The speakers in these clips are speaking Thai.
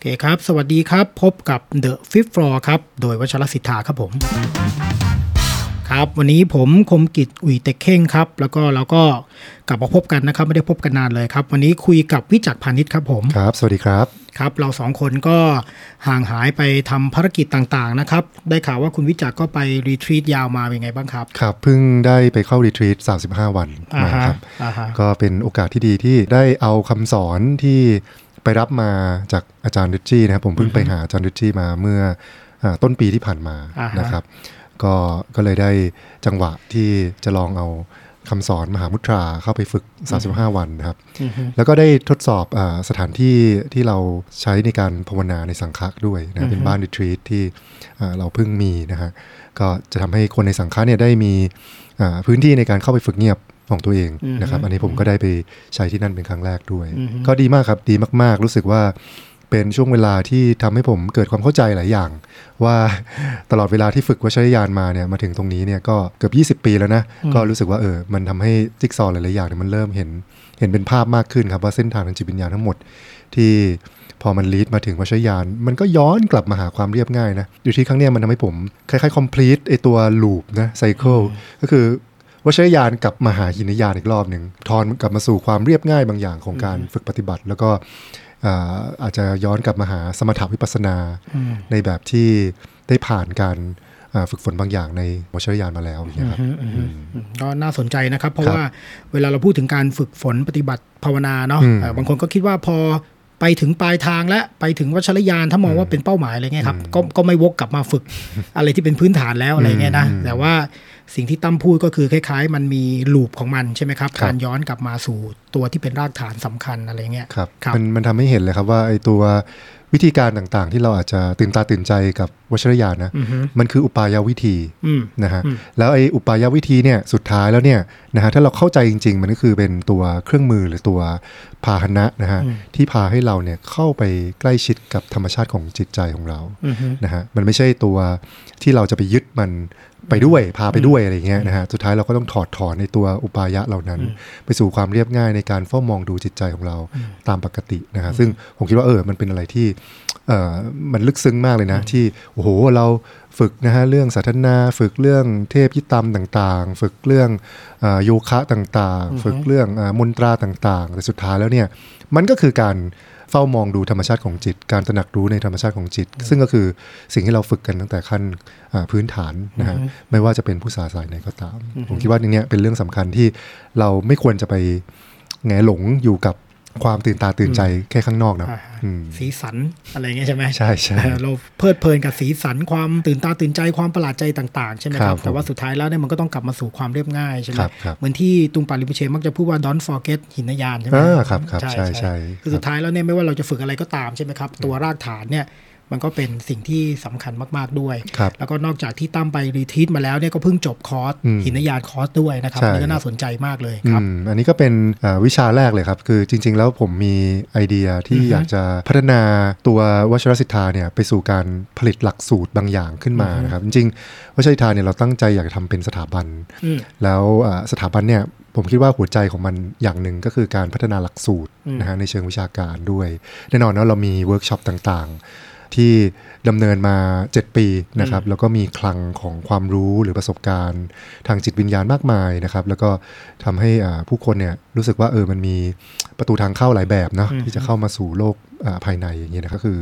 โอเคครับ สวัสดีครับ พบกับ The Fifth Floor ครับ โดยวัชรศิทธาครับผม ครับ วันนี้ผมคมกิจอุ๋ยเต็กเข่งครับ แล้วก็เราก็กลับมาพบกันนะครับ ไม่ได้พบกันนานเลยครับ วันนี้คุยกับวิจักรพาณิชย์ครับผม ครับ สวัสดีครับ ครับ เราสองคนก็ห่างหายไปทำภารกิจต่างๆนะครับ ได้ข่าวว่าคุณวิจักรก็ไปรีทรีตยาวมาเป็นไงบ้างครับ ครับ เพิ่งได้ไปเข้ารีทรีต35 วันอ่ามาฮะครับอ่าฮะก็เป็นโอกาสที่ดีที่ได้เอาคำสอนที่ ไปรับมาจากอาจารย์ริชจี้นะครับผมเพิ่งไปหาอาจารย์ริชจี้มาเมื่ออาต้นปีที่ผ่านมาอ่าฮะนะครับ ก็ก็เลยได้จังหวะที่จะลองเอาคำสอนมหามุตราเข้าไปฝึก 35 วันนะครับอือฮึแล้วก็ได้ทดสอบอาสถานที่ที่เราใช้ในการภาวนาในสังฆะด้วยนะเป็นบ้านรีทรีตที่อ่าเราเพิ่งมีนะฮะก็จะทำให้คนในสังฆะเนี่ยได้มีอ่าพื้นที่ในการเข้าไปฝึกเงียบ ของตัวเองนะครับ อันนี้ผมก็ได้ไปใช้ที่นั่นเป็นครั้งแรกด้วย ก็ดีมากครับดีมาก ๆ รู้สึกว่าเป็นช่วงเวลาที่ทำให้ผมเกิดความเข้าใจหลายอย่าง ว่าตลอดเวลาที่ฝึกวัชรยานมาเนี่ยมาถึงตรงนี้เนี่ยก็เกือบ20 ปีแล้วนะก็รู้สึกว่าเออมันทำให้จิ๊กซอว์หลายๆอย่างเนี่ยมันเริ่มเห็นเห็นเป็นภาพมากขึ้นครับว่าเส้นทางทางจิตวิญญาณทั้งหมดที่พอมันลีดมาถึงวัชรยาน มันก็ย้อนกลับมาหาความเรียบง่ายนะ อยู่ที่ครั้งเนี้ยมันทำให้ผม คล้ายๆ complete ไอตัว loop นะ cycle ก็คือ วัชรยานกลับมาหาหินยานอีกรอบหนึ่งทอนกลับมาสู่ความเรียบง่ายบางอย่างของการฝึกปฏิบัติ แล้วก็อ่าอาจจะย้อนกลับมาหาสมถะวิปัสสนาในแบบที่ได้ผ่านการอ่าฝึกฝนบางอย่างในวัชรยานมาแล้วอย่างเงี้ยครับก็น่าสนใจนะครับ เพราะครับว่าเวลาเราพูดถึงการฝึกฝนปฏิบัติภาวนาเนาะอืมเอ่อบางคนก็คิดว่าพอไปถึงปลายทางและไปถึงวัชรยานถ้ามองว่าเป็นเป้าหมายอะไรเงี้ยครับก็ก็ไม่วกกลับมาฝึกอะไรที่เป็นพื้นฐานแล้วอะไรเงี้ยนะแต่ว่า สิ่งที่ตั้มพูดก็คือคล้ายๆ มันมีลูปของมันใช่ไหมครับครับการย้อนกลับมาสู่ตัวที่เป็นรากฐานสำคัญอะไรเงี้ยครับครับมันมันทำให้เห็นเลยครับว่าไอ้ตัววิธีการต่างๆ ที่เราอาจจะตื่นตาตื่นใจกับวัชรยานนะอือฮึมันคืออุปายวิธีอืมนะฮะแล้วไอ้อุปายวิธีเนี่ยสุดท้ายแล้วเนี่ยนะฮะถ้าเราเข้าใจจริง ๆ มันก็คือเป็นตัวเครื่องมือหรือตัวพาหนะนะฮะที่พาให้เราเนี่ยเข้าไปใกล้ชิดกับธรรมชาติของจิตใจของเราอือฮึนะฮะมันไม่ใช่ตัวที่เราจะไปยึดมัน ไปด้วยพาไปด้วยอะไรเงี้ยนะฮะสุดท้ายเราก็ต้องถอดถอนในตัวอุปายะเหล่านั้น ไปสู่ความเรียบง่ายในการเฝ้ามองดูจิตใจของเราตามปกตินะฮะซึ่งผมคิดว่าเออมันเป็นอะไรที่เออมันลึกซึ้งมากเลยนะ ที่โอ้โหเราฝึกนะฮะเรื่องสัทนาฝึกเรื่องเทพยิตามต่างๆ ฝึกเรื่องเออโยคะต่างๆ ฝึกเรื่องเออมนตราต่างๆแต่สุดท้ายแล้วเนี่ยมันก็คือการ เฝ้ามองดูธรรมชาติของจิต การตระหนักรู้ในธรรมชาติของจิต ซึ่งก็คือสิ่งที่เราฝึกกันตั้งแต่ขั้นอ่าพื้นฐานนะฮะไม่ว่าจะเป็นผู้สาสายไหนก็ตาม ผมคิดว่าอันเนี้ยเป็นเรื่องสำคัญที่เราไม่ควรจะไปแงหลงอยู่กับ ความตื่นตาตื่นใจแค่ข้างนอกนะอ่าอืมสีสันอะไรเงี้ยใช่ไหมใช่ใช่เออเราเพลิดเพลินกับสีสันความตื่นตาตื่นใจความประหลาดใจต่างๆใช่ไหมคครัรับบแต่ว่าสุดท้ายแล้วเนี่ยมันก็ต้องกลับมาสู่ความเรียบง่ายใช่ไหมครับครับเหมือนที่ตุงปาลิมุเชมักจะพูดว่า don't forget หินยานใช่ไหมอ่าครับครับใช่ใช่คือสุดท้ายแล้วเนี่ยไม่ว่าเราจะฝึกอะไรก็ตามใช่ไหมครับตัวรากฐานเนี่ย มันก็เป็นสิ่งที่สำคัญมาก ๆด้วยครับแล้วก็นอกจากที่ตั้มไป retreat มาแล้วเนี่ยก็เพิ่งจบคอร์สอืมหินยานคอร์สด้วยนะครับใช่อันนี่ก็น่าสนใจมากเลยอืมครับอันนี้ก็เป็นอ่าวิชาแรกเลยครับ คือจริง ๆ แล้วผมมีไอเดียที่อยากจะพัฒนาตัววัชรสิทธาเนี่ยไปสู่การผลิตหลักสูตรบางอย่างขึ้นมานะครับจริงๆวัชรสิทธาเนี่ยเราตั้งใจอยากจะทำเป็นสถาบันอืมแล้วอ่าสถาบันเนี่ยผมคิดว่าหัวใจของมันอย่างหนึ่งก็คือการพัฒนาหลักสูตรนะฮะในเชิงวิชาการด้วย แน่นอนนะเรามีเวิร์กช็อปต่างๆ ที่ดำเนินมา 7 ปีนะครับแล้วก็มีคลังของความรู้หรือประสบการณ์ ทางจิตวิญญาณมากมายนะครับ แล้วก็ทำให้อ่าผู้คนเนี่ยรู้สึกว่าเออมันมีประตูทางเข้าหลายแบบเนาะที่จะเข้ามาสู่โลกอ่าภายในอย่างเงี้ยนะก็คือ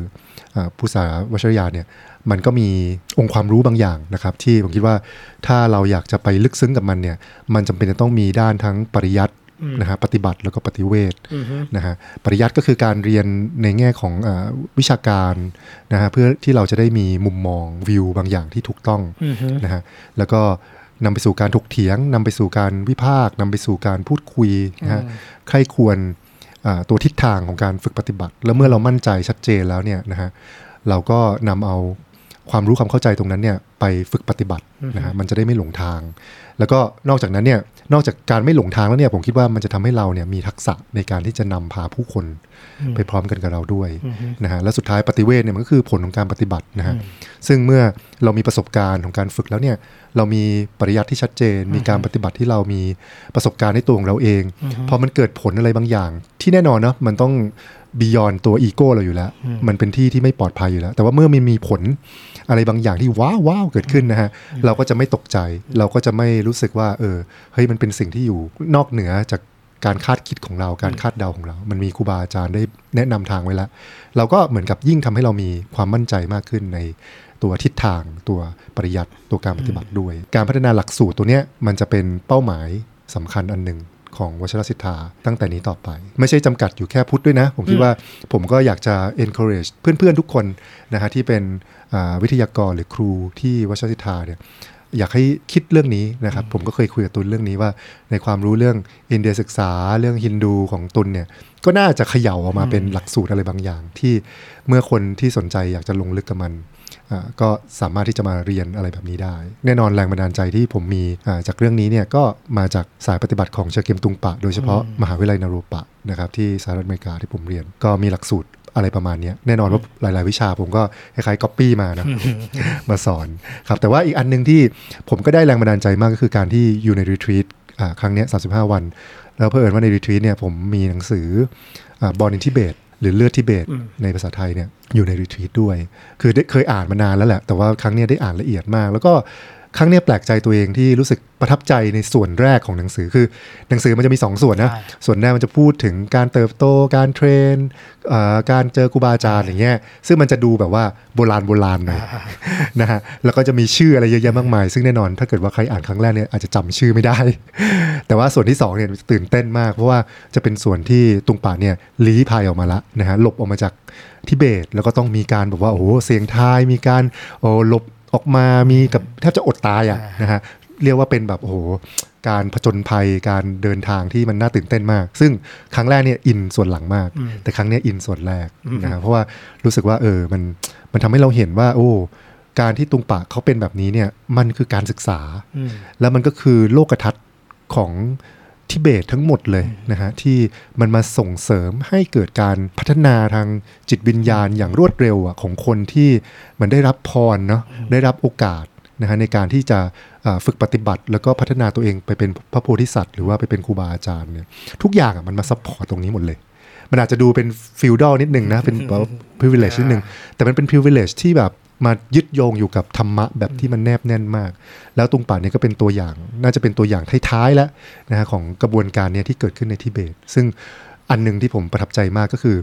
อ่าพุทธศาสน์วัชรยานเนี่ยมันก็มีองค์ความรู้บางอย่างนะครับ ที่ผมคิดว่าถ้าเราอยากจะไปลึกซึ้งกับมันเนี่ยมันจำเป็นจะต้องมีด้านทั้งปริยัติ นะฮะปฏิบัติแล้วก็ปฏิเวทนะฮะปริยัติก็คือการเรียนในแง่ของอาวิชาการนะฮะเพื่อที่เราจะได้มีมุมมองวิวบางอย่างที่ถูกต้องนะฮะแล้วก็นำไปสู่การถกเถียงนำไปสู่การวิพากษ์นำไปสู่การพูดคุยนะฮะใครควรอ่าตัวทิศทางของการฝึกปฏิบัติ แล้วเมื่อเรามั่นใจชัดเจนแล้วเนี่ยนะฮะเราก็นำเอาความรู้ความเข้าใจตรงนั้นเนี่ยไปฝึกปฏิบัตินะฮะมันจะได้ไม่หลงทาง แล้วก็นอกจากนั้นเนี่ยนอกจากการไม่หลงทางแล้วเนี่ยผมคิดว่ามันจะทำให้เราเนี่ยมีทักษะในการที่จะนำพาผู้คนไปพร้อมกันกับเราด้วยนะฮะและสุดท้ายปฏิเวทเนี่ยมันก็คือผลของการปฏิบัตินะฮะซึ่งเมื่อเรามีประสบการณ์ของการฝึกแล้วเนี่ยเรามีปริยัติที่ชัดเจน มีการปฏิบัติที่เรามีประสบการณ์ในตัวของเราเองพอมันเกิดผลอะไรบางอย่าง ที่แน่นอนเนาะมันต้องบียอนตัวอีโก้เราอยู่แล้ว มันเป็นที่ที่ไม่ปลอดภัยอยู่แล้ว แต่ว่าเมื่อมันมีผลอะไรบางอย่างที่ว้าวว้าวเกิดขึ้นนะฮะเราก็จะไม่ตกใจ เราก็จะไม่รู้สึกว่า เออเฮ้ยมันเป็นสิ่งที่อยู่นอกเหนือจากการคาดคิดของเราการคาดเดาของเรา มันมีครูบาอาจารย์ได้แนะนำทางไว้แล้วเราก็เหมือนกับยิ่งทำให้เรามีความมั่นใจมากขึ้นในตัวทิศทางตัวปริยัติตัวการปฏิบัติด้วย การพัฒนาหลักสูตรตัวเนี้ยมันจะเป็นเป้าหมายสำคัญอันหนึ่งของวชรศิทธาตั้งแต่นี้ต่อไป ไม่ใช่จำกัดอยู่แค่พุทธด้วยนะ ผมคิดว่าผมก็อยากจะ encourage เพื่อนๆทุกคนนะฮะที่เป็นอ่าวิทยากรหรือครูที่วชรศิทธาเนี่ย อยากให้คิดเรื่องนี้นะครับ ผมก็เคยคุยกับตุลเรื่องนี้ว่า ในความรู้เรื่องอินเดียศึกษาเรื่องฮินดูของตุลเนี่ย ก็น่าจะเขย่าออกมาเป็นหลักสูตรอะไรบางอย่าง ที่เมื่อคนที่สนใจอยากจะลงลึกกับมันอ่าก็สามารถที่จะมาเรียนอะไรแบบนี้ได้ แน่นอนแรงบันดาลใจที่ผมมีอ่าจากเรื่องนี้เนี่ยก็มาจากสายปฏิบัติของเชอเกียมตรุงปะ โดยเฉพาะมหาวิทยาลัยนารูปะนะครับที่สหรัฐอเมริกาที่ผมเรียน ก็มีหลักสูตร อะไรประมาณเนี้ยแน่นอนว่าหลาย ๆ วิชาผมก็คล้ายๆก๊อปปี้มานะมาสอนครับแต่ว่าอีกอันหนึงที่ผมก็ได้แรงบันดาลใจมากก็คือการที่อยู่ใน retreat อ่าครั้งเนี้ย35 วัน แล้วเพื่อเอิญว่าใน retreat เนี่ยผมมีหนังสือ Born in Tibet หรือเลือดทิเบตในภาษาไทยเนี่ยอยู่ในรีทรีตด้วย คือได้เคยอ่านมานานแล้วแหละ แต่ว่าครั้งเนี้ยได้อ่านละเอียดมาก แล้วก็ ครั้งเนี้ยแปลกใจตัวเองที่รู้สึกประทับใจในส่วนแรกของหนังสือคือ หนังสือมันจะมี 2 ส่วนนะใช่ส่วนแรกมันจะพูดถึงการเติบโตการเทรนเอ่อการเจอครูบาอาจารย์อย่างเงี้ยซึ่งมันจะดูแบบว่าโบราณโบราณหน่อยนะฮะแล้วก็จะมีชื่ออะไรเยอะแยะมากมาย ซึ่งแน่นอนถ้าเกิดว่าใครอ่านครั้งแรกเนี่ยอาจจะจำชื่อไม่ได้ แต่ว่าส่วนที่2เนี่ยตื่นเต้นมาก เพราะว่าจะเป็นส่วนที่ตุงป่าเนี่ยลี้ภัยออกมาละนะฮะหลบออกมาจากทิเบตแล้วก็ต้องมีการแบบว่าโอ้โหเสียงทายมีการโอ้หลบ ออกมามีกับแทบจะอดตายอะนะฮะเรียกว่าเป็นแบบโอ้โหการผจญภัยการเดินทางที่มันน่าตื่นเต้นมาก ซึ่งครั้งแรกเนี่ยอินส่วนหลังมาก แต่ครั้งเนี้ยอินส่วนแรกนะครับเพราะว่ารู้สึกว่าเออมันมันทำให้เราเห็นว่า โอ้การที่ตุงปะเขาเป็นแบบนี้เนี่ยมันคือการศึกษา แล้วมันก็คือโลกทัศน์ของ ทิเบตทั้งหมดเลยนะฮะที่มันมาส่งเสริมให้เกิดการพัฒนาทางจิตวิญญาณอย่างรวดเร็วอะของคนที่มันได้รับพรเนาะได้รับโอกาสนะฮะในการที่จะอ่าฝึกปฏิบัติ แล้วก็พัฒนาตัวเองไปเป็นพระโพธิสัตว์ หรือว่าไปเป็นครูบาอาจารย์เนี่ยทุกอย่างอะมันมา support ตรงนี้หมดเลย มันอาจจะดูเป็น feudal นิดนึงนะ เป็นแบบ privilege นิดนึงแต่มันเป็น privilege ที่แบบ มายึดโยงอยู่กับธรรมะแบบที่มันแนบแน่นมาก แล้วตุงป่าเนี่ยก็เป็นตัวอย่าง น่าจะเป็นตัวอย่างท้ายๆแล้วนะฮะของกระบวนการเนี่ยที่เกิดขึ้นในทิเบต ซึ่งอันหนึ่งที่ผมประทับใจมากก็คือ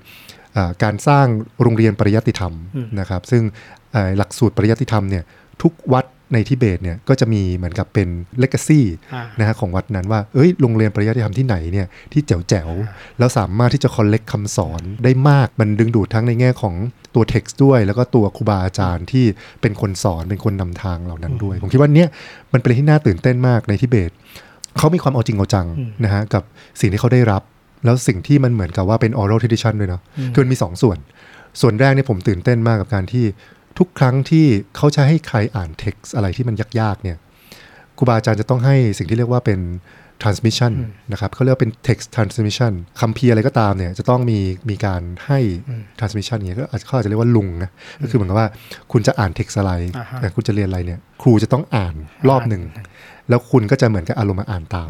อาการสร้างโรงเรียนปริยัติธรรมนะครับ ซึ่งเอ่อหลักสูตรปริยัติธรรมเนี่ยทุกวัดในทิเบตเนี่ยก็จะมีเหมือนกับเป็นเลก a ซี่อ่านะฮะของวัดนั้นว่าเอ้ยโรงเรียนปริยัติธรรมที่ไหนเนี่ยที่แจ๋วๆแล้วสามารถที่จะคอลเลกคำสอนได้มากมันดึงดูดทั้งในแง่ของตัวเท็กซ์ด้วย แล้วก็ตัวครูบาอาจารย์ที่เป็นคนสอนเป็นคนนำทางเหล่านั้นด้วย ผมคิดว่าเนี้ยมันเป็นอะไรที่น่าตื่นเต้นมากในทิเบตเขามีความเอาจริงเอาจังนะฮะกับสิ่งที่เขาได้รับ แล้วสิ่งที่มันเหมือนกับว่าเป็น oral tradition ด้วยเนาะคือมันมีสองส่วน ส่วนแรกเนี่ยผมตื่นเต้นมากกับการที่ ทุกครั้งที่เขาจะให้ใครอ่าน text อะไรที่มันยากๆเนี่ยครูบาอาจารย์จะต้องให้สิ่งที่เรียกว่าเป็น transmission นะครับเขาเรียกว่าเป็น text transmission คำพีร์อะไรก็ตามเนี่ยจะต้องมีมีการให้ transmission อย่างเงี้ยก็อาจจะเขาอาจจะเรียกว่าลุงนะก็คือเหมือนกับว่าคุณจะอ่าน text อะไรอ่าฮะแต่คุณจะเรียนอะไรเนี่ยครูจะต้องอ่านรอบหนึ่ง แล้วคุณก็จะเหมือนกับอารมณ์มาอ่านตาม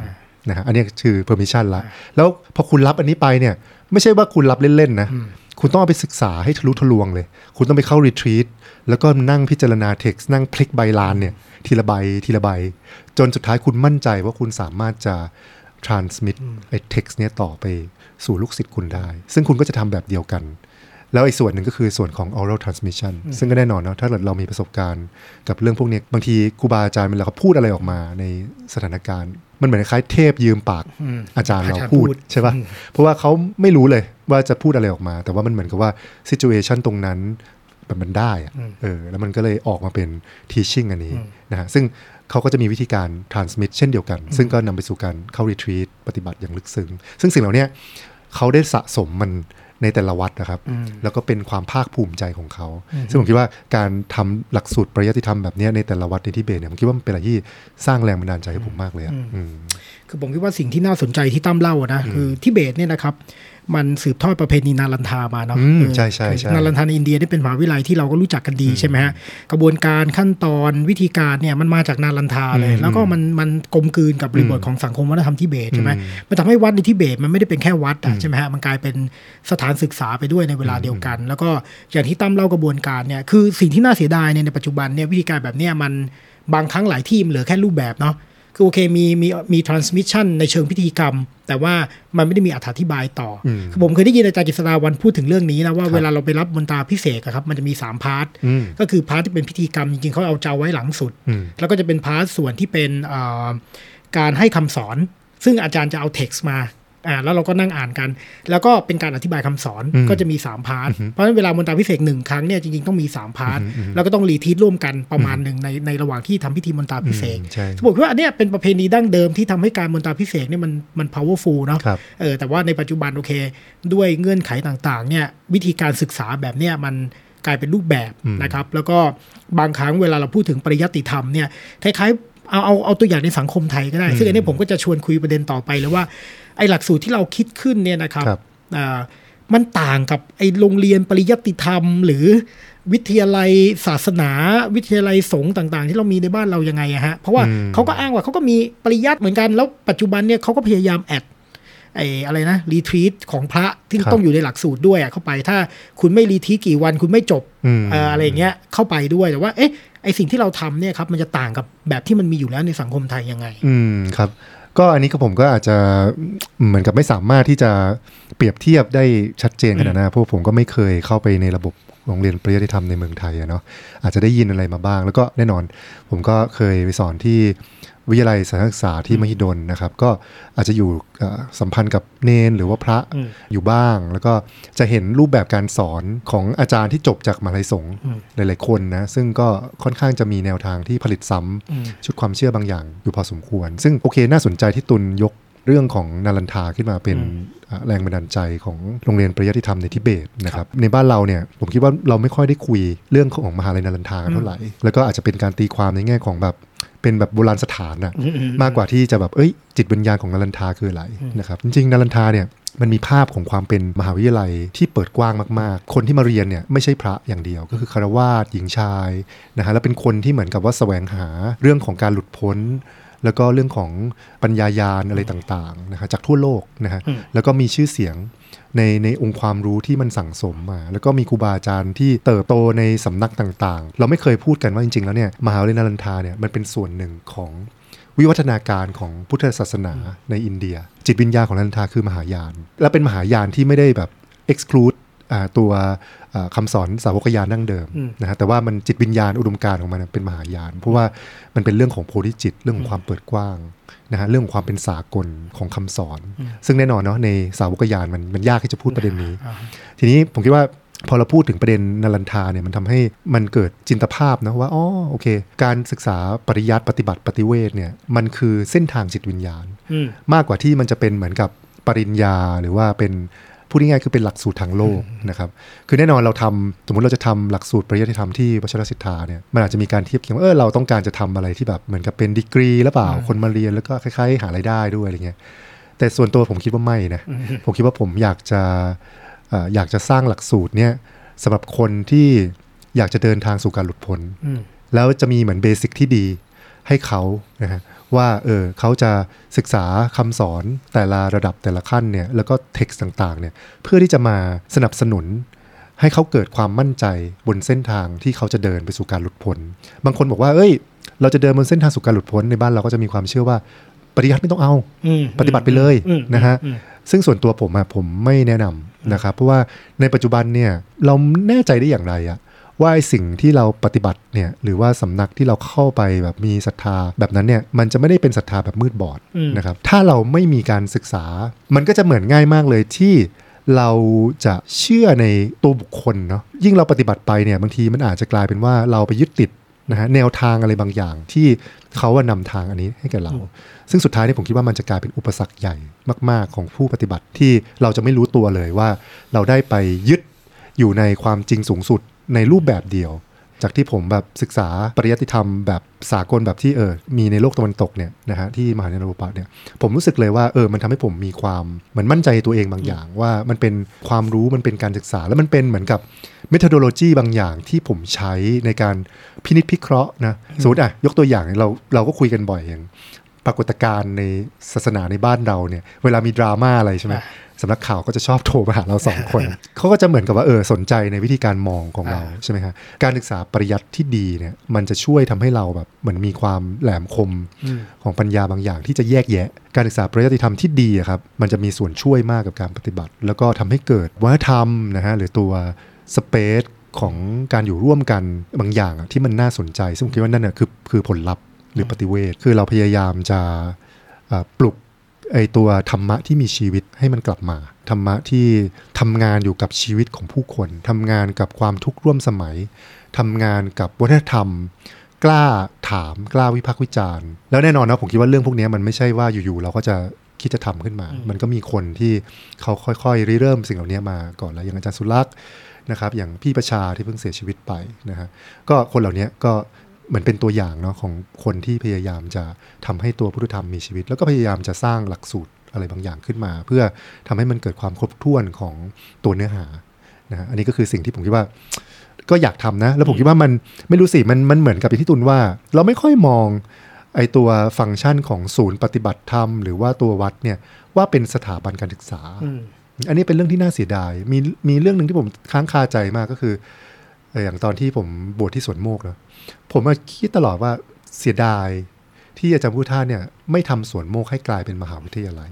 นะฮะอันนี้คือ permission ละแล้วพอคุณรับอันนี้ไปเนี่ยไม่ใช่ว่าคุณรับเล่นๆนะ คุณต้องเอาไปศึกษาให้ทะลุทะลวงเลย คุณต้องไปเข้ารีทรีตแล้วก็นั่งพิจารณาเท็กซ์นั่งพลิกใบลานเนี่ย ทีละใบทีละใบ จนสุดท้ายคุณมั่นใจว่าคุณสามารถจะ transmit ไอ้ text เนี่ยต่อไปสู่ลูกศิษย์คุณได้ ซึ่งคุณก็จะทำแบบเดียวกัน แล้วอีกส่วนหนึ่งก็คือส่วนของ oral transmission ซึ่งก็แน่นอนเนาะถ้าเกิดเรามีประสบการณ์กับเรื่องพวกเนี้ยบางทีครูบาอาจารย์เวลาเขาพูดอะไรออกมาในสถานการณ์ มันเหมือนคล้ายเทพยืมปากอาจารย์เราอาจารย์พูดพูดใช่ปะเพราะว่าเขาไม่รู้เลยว่าจะพูดอะไรออกมา แต่ว่ามันเหมือนกับว่า situation ตรงนั้นมันมันได้อะเออแล้วมันก็เลยออกมาเป็น teaching อันนี้นะฮะซึ่งเขาก็จะมีวิธีการ transmit เช่นเดียวกัน ซึ่งก็นำไปสู่การเข้า retreat ปฏิบัติอย่างลึกซึ้งซึ่งสิ่งเหล่าเนี้ยเขาได้สะสมมัน ในแต่ละวัดนะครับอืมแล้วก็เป็นความภาคภูมิใจของเขาอืมซึ่งผมคิดว่าการทำหลักสูตรปริยัติธรรมแบบเนี้ยในแต่ละวัดในทิเบตเนี่ยผมคิดว่ามันเป็นอะไรที่สร้างแรงบันดาลใจให้ผมมากเลยอะอืมคือผมคิดว่าสิ่งที่น่าสนใจที่ตั้มเล่าอะนะคือทิเบตเนี่ยนะครับ มันสืบทอดประเพณีนารันทามาเนาะอืมเออใช่ใช่ใช่นารันทาในอินเดียนี่เป็นมหาวิทยาลัยที่เราก็รู้จักกันดีใช่ไหมฮะกระบวนการขั้นตอนวิธีการเนี่ยมันมาจากนาลันทาเลยอืมแล้วก็มันมันกลมกลืนกับบริบทของสังคมวัฒนธรรมทิเบตใช่ไหมอืมมันทำให้วัดในทิเบตมันไม่ได้เป็นแค่วัดอะใช่ไหมฮะมันกลายเป็นสถานศึกษาไปด้วยในเวลาเดียวกัน แล้วก็อย่างที่ตั้มเล่ากระบวนการเนี่ยคือสิ่งที่น่าเสียดายเนี่ยในปัจจุบันเนี่ยวิธีการแบบเนี้ยมันบางครั้งหลายที่มันเหลือแค่รูปแบบเนาะ คือโอเคมีมีมี transmission ในเชิงพิธีกรรม แต่ว่ามันไม่ได้มีอธิบายต่ออมคือผมเคยได้ยินอาจารย์กฤษดาวรรณพูดถึงเรื่องนี้นะว่าครับเวลาเราไปรับมนตราภิเษกอะครับมันจะมี 3 part อืมก็คือ part ที่เป็นพิธีกรรมจริงๆเขาเอาเจ้าไว้หลังสุดอืมแล้วก็จะเป็น part ส่วนที่เป็นเอ่อการให้คำสอน ซึ่งอาจารย์จะเอาเท็กซ์มา อ่าแล้วเราก็นั่งอ่านกัน แล้วก็เป็นการอธิบายคำสอนอืมก็จะมี 3 part เพราะฉะนั้นเวลามนตราภิเษกหนึ่งครั้งเนี่ยจริงๆต้องมี 3 part แล้วก็ต้อง retreat ร่วมกันประมาณหนึ่งในในระหว่างที่ทำพิธีมนตราภิเษกใช่ผมคิดว่าอันเนี้ยเป็นประเพณีดั้งเดิมที่ทำให้การมนตราภิเษกเนี่ยมันมัน powerful เนาะครับเออแต่ว่าในปัจจุบันโอเค ด้วยเงื่อนไขต่างๆเนี่ยวิธีการศึกษาแบบเนี้ยมันกลายเป็นรูปแบบอืมนะครับ แล้วก็บางครั้งเวลาเราพูดถึงปริยัติธรรมเนี่ยคล้ายๆเอาเอาเอาตัวอย่างในสังคมไทยก็ได้ ซึ่งอันนี้ผมก็จะชวนคุยประเด็นต่อไปเลยว่า ไอ้หลักสูตรที่เราคิดขึ้นเนี่ยนะครับครับอ่ามันต่างกับไอ้โรงเรียนปริยัติธรรม หรือวิทยาลัยศาสนา วิทยาลัยสงฆ์ต่างๆ ที่เรามีในบ้านเรายังไงอะฮะเพราะว่าอืมเขาก็อ้างว่าเขาก็มีปริยัติเหมือนกันแล้วปัจจุบันเนี่ยเขาก็พยายามแอดไอ้อะไรนะรีทรีตของพระที่ครับต้องอยู่ในหลักสูตรด้วยอะเข้าไป ถ้าคุณไม่รีทรีตกี่วันคุณไม่จบอืมเอ่ออะไรอย่างเงี้ยเข้าไปด้วยแต่ว่าเอ๊ะไอสิ่งที่เราทำเนี่ยครับมันจะต่างกับแบบที่มันมีอยู่แล้วในสังคมไทยยังไง อืมครับ ก็อันนี้ก็ผมก็อาจจะเหมือนกับไม่สามารถที่จะเปรียบเทียบได้ชัดเจนขนาดนั้นนะเพราะผมก็ไม่เคยเข้าไปในระบบโรงเรียนปริยัติธรรมในเมืองไทยอะเนาะอาจจะได้ยินอะไรมาบ้าง แล้วก็แน่นอน ผมก็เคยไปสอนที่ วิทยาลัยสถานศึกษาที่มหิดลนะครับ ก็อาจจะอยู่เอ่อสัมพันธ์กับเนนหรือว่าพระอืมอยู่บ้าง แล้วก็จะเห็นรูปแบบการสอนของอาจารย์ที่จบจากมหาลัยสงฆ์อืมหลาย ๆ คนนะซึ่งก็ค่อนข้างจะมีแนวทางที่ผลิตซ้ำอืมชุดความเชื่อบางอย่างอยู่พอสมควร ซึ่งโอเคน่าสนใจที่ตุนยกเรื่องของนารันทาขึ้นมาเป็นอืมอะแรงบันดาลใจของโรงเรียนปริยัติธรรมในทิเบตนะครับในบ้านเราเนี่ยผมคิดว่าเราไม่ค่อยได้คุยเรื่องของมหาลัยนารันทากันเท่าไหร่แล้วก็อาจจะเป็นการตีความในแง่ของแบบ เป็นแบบโบราณสถานอะอืมอืมมากกว่าที่จะแบบเอ้ย จิตวิญญาณของนารันทาคืออะไรนะครับจริงๆนารันทาเนี่ยมันมีภาพของความเป็นมหาวิทยาลัยที่เปิดกว้างมากๆ คนที่มาเรียนเนี่ยไม่ใช่พระอย่างเดียว ก็คือคารวาสหญิงชายนะฮะแล้วเป็นคนที่เหมือนกับว่าแสวงหาเรื่องของการหลุดพ้น แล้วก็เรื่องของปัญญายาณอะไรต่างๆนะฮะจากทั่วโลกนะฮะอืมแล้วก็มีชื่อเสียง ในในองค์ความรู้ที่มันสั่งสมมา แล้วก็มีครูบาอาจารย์ที่เติบโตในสำนักต่างๆ เราไม่เคยพูดกันว่าจริงๆ แล้วเนี่ยมหาวิทยาลัยนารันทาเนี่ยมันเป็นส่วนหนึ่งของวิวัฒนาการของพุทธศาสนาในอินเดีย จิตวิญญาณของนรันทาคือมหายาน และเป็นมหายานที่ไม่ได้แบบ exclude ตัวอ่าคำสอนสาวกยานดั้งเดิมอืมนะฮะแต่ว่ามันจิตวิญญาณอุดมการณ์ของมันเป็นมหายาน เพราะว่ามันเป็นเรื่องของโพธิจิตเรื่องของความเปิดกว้างนะฮะเรื่องของความเป็นสากลของคำสอน ซึ่งแน่นอนเนาะในสาวกยานมันมันยากที่จะพูดประเด็นนี้อ่าทีนี้ผมคิดว่าพอเราพูดถึงประเด็นนารันทาเนี่ยมันทำให้มันเกิดจินตภาพนะว่าอ๋อโอเค การศึกษาปริยัติปฏิบัติปฏิเวทเนี่ยมันคือเส้นทางจิตวิญญาณอืมมากกว่าที่มันจะเป็นเหมือนกับปริญญาหรือว่าเป็น พูดง่ายๆคือเป็นหลักสูตรทางโลกนะครับคือแน่นอนเราทำสมมติเราจะทำหลักสูตรปริยัติธรรมที่วชิรศิทธาเนี่ยมันอาจจะมีการเทียบเคียงว่าเออเราต้องการจะทำอะไรที่แบบเหมือนกับเป็นดีกรีหรือเปล่าคนมาเรียนแล้วก็คล้ายๆ หารายได้ด้วยอะไรเงี้ยแต่ส่วนตัวผมคิดว่าไม่นะผมคิดว่าผมอยากจะเอ่ออยากจะสร้างหลักสูตรเนี่ยสำหรับคนที่อยากจะเดินทางสู่การหลุดพ้นอืมแล้วจะมีเหมือนเบสิกที่ดีให้เขานะฮะ ว่าเออเขาจะศึกษาคำสอนแต่ละระดับแต่ละขั้นเนี่ยแล้วก็เท็กซ์ต่างๆเนี่ยเพื่อที่จะมาสนับสนุน ให้เขาเกิดความมั่นใจบนเส้นทางที่เขาจะเดินไปสู่การหลุดพ้นบางคนบอกว่า เอ้ย เราจะเดินบนเส้นทางสู่การหลุดพ้นในบ้านเราก็จะมีความเชื่อว่าปริยัติไม่ต้องเอาอืมปฏิบัติไปเลยอืมนะฮะอืมซึ่งส่วนตัวผมอะผมไม่แนะนำนะครับเพราะว่าในปัจจุบันเนี่ยเราแน่ใจได้อย่างไรอะ ว่าไอ้สิ่งที่เราปฏิบัติเนี่ยหรือว่าสำนักที่เราเข้าไปแบบมีศรัทธาแบบนั้นเนี่ยมันจะไม่ได้เป็นศรัทธาแบบมืดบอดอืมนะครับถ้าเราไม่มีการศึกษา มันก็จะเหมือนง่ายมากเลยที่เราจะเชื่อในตัวบุคคลเนาะยิ่งเราปฏิบัติไปเนี่ยบางทีมันอาจจะกลายเป็นว่าเราไปยึดติดนะฮะแนวทางอะไรบางอย่างที่เขาว่านำทางอันนี้ให้แก่เรา ซึ่งสุดท้ายเนี่ยผมคิดว่ามันจะกลายเป็นอุปสรรคใหญ่มาก ๆ ของผู้ปฏิบัติที่เราจะไม่รู้ตัวเลยว่า เราได้ไปยึดอยู่ในความจริงสูงสุด ในรูปแบบเดียว จากที่ผมแบบศึกษาปริยัติธรรมแบบสากลแบบที่เออมีในโลกตะวันตกเนี่ยนะฮะที่มหาเนรปะเนี่ยผมรู้สึกเลยว่าเออมันทำให้ผมมีความเหมือนมั่นใจตัวเองบางอย่าง ว่ามันเป็นความรู้มันเป็นการศึกษา แล้วมันเป็นเหมือนกับเมท h ดโลจีบางอย่างที่ผมใช้ในการพินิจพิเคราะห์นะสมมติอะยกตัวอย่างเราเราก็คุยกันบ่อยอย่าง ปรากฏการณ์ในศาสนาในบ้านเราเนี่ย เวลามีดราม่าอะไรใช่ไหมสำนักข่าวก็จะชอบโทรมาหาเราสองคน เขาก็จะเหมือนกับว่าเออสนใจในวิธีการมองของเราใช่ไหมคะการศึกษาปริยัติที่ดีเนี่ย มันจะช่วยทำให้เราแบบเหมือนมีความแหลมคมของปัญญาบางอย่างที่จะแยกแยะ การศึกษาปริยัติธรรมที่ดีอะครับ มันจะมีส่วนช่วยมากกับการปฏิบัติ แล้วก็ทำให้เกิดวัฒนธรรมนะฮะหรือตัวสเปซของการอยู่ร่วมกันบางอย่างอะที่มันน่าสนใจ ซึ่งผมคิดว่านั่นน่ะคือคือผลลัพธ์ หรือปฏิเวทคือเราพยายามจะเอ่อปลุกไอตัวธรรมะที่มีชีวิตให้มันกลับมา ธรรมะที่ทำงานอยู่กับชีวิตของผู้คนทำงานกับความทุกข์ร่วมสมัยทำงานกับวัฒนธรรม กล้าถามกล้าวิพากษ์วิจารณ์ แล้วแน่นอนนะผมคิดว่าเรื่องพวกนี้มันไม่ใช่ว่าอยู่ๆเราก็จะคิดจะทำขึ้นมา มันก็มีคนที่เขาค่อยๆริเริ่มสิ่งเหล่านี้มาก่อนแล้วอย่างอาจารย์สุรักษ์นะครับอย่างพี่ประชาที่เพิ่งเสียชีวิตไปนะฮะก็คนเหล่านี้ก็ เหมือนเป็นตัวอย่างเนาะของคนที่พยายามจะทำให้ตัวพุทธธรรมมีชีวิต แล้วก็พยายามจะสร้างหลักสูตรอะไรบางอย่างขึ้นมา เพื่อทำให้มันเกิดความครบถ้วนของตัวเนื้อหานะฮะอันนี้ก็คือสิ่งที่ผมคิดว่า ก็อยากทำนะ แล้วผมคิดว่ามันไม่รู้สิมันมันเหมือนกับที่ตุนว่า เราไม่ค่อยมองไอตัวฟังก์ชันของศูนย์ปฏิบัติธรรม หรือว่าตัววัดเนี่ยว่าเป็นสถาบันการศึกษา อันนี้เป็นเรื่องที่น่าเสียดาย มีมีเรื่องหนึ่งที่ผมค้างคาใจมากก็คือเอ่ออย่างตอนที่ผมบวชที่สวนโมกเนอะผมมาคิดตลอดว่าเสียดายที่อาจารย์พุทธทาสเนี่ยไม่ทำสวนโมกให้กลายเป็นมหาวิทยาลัย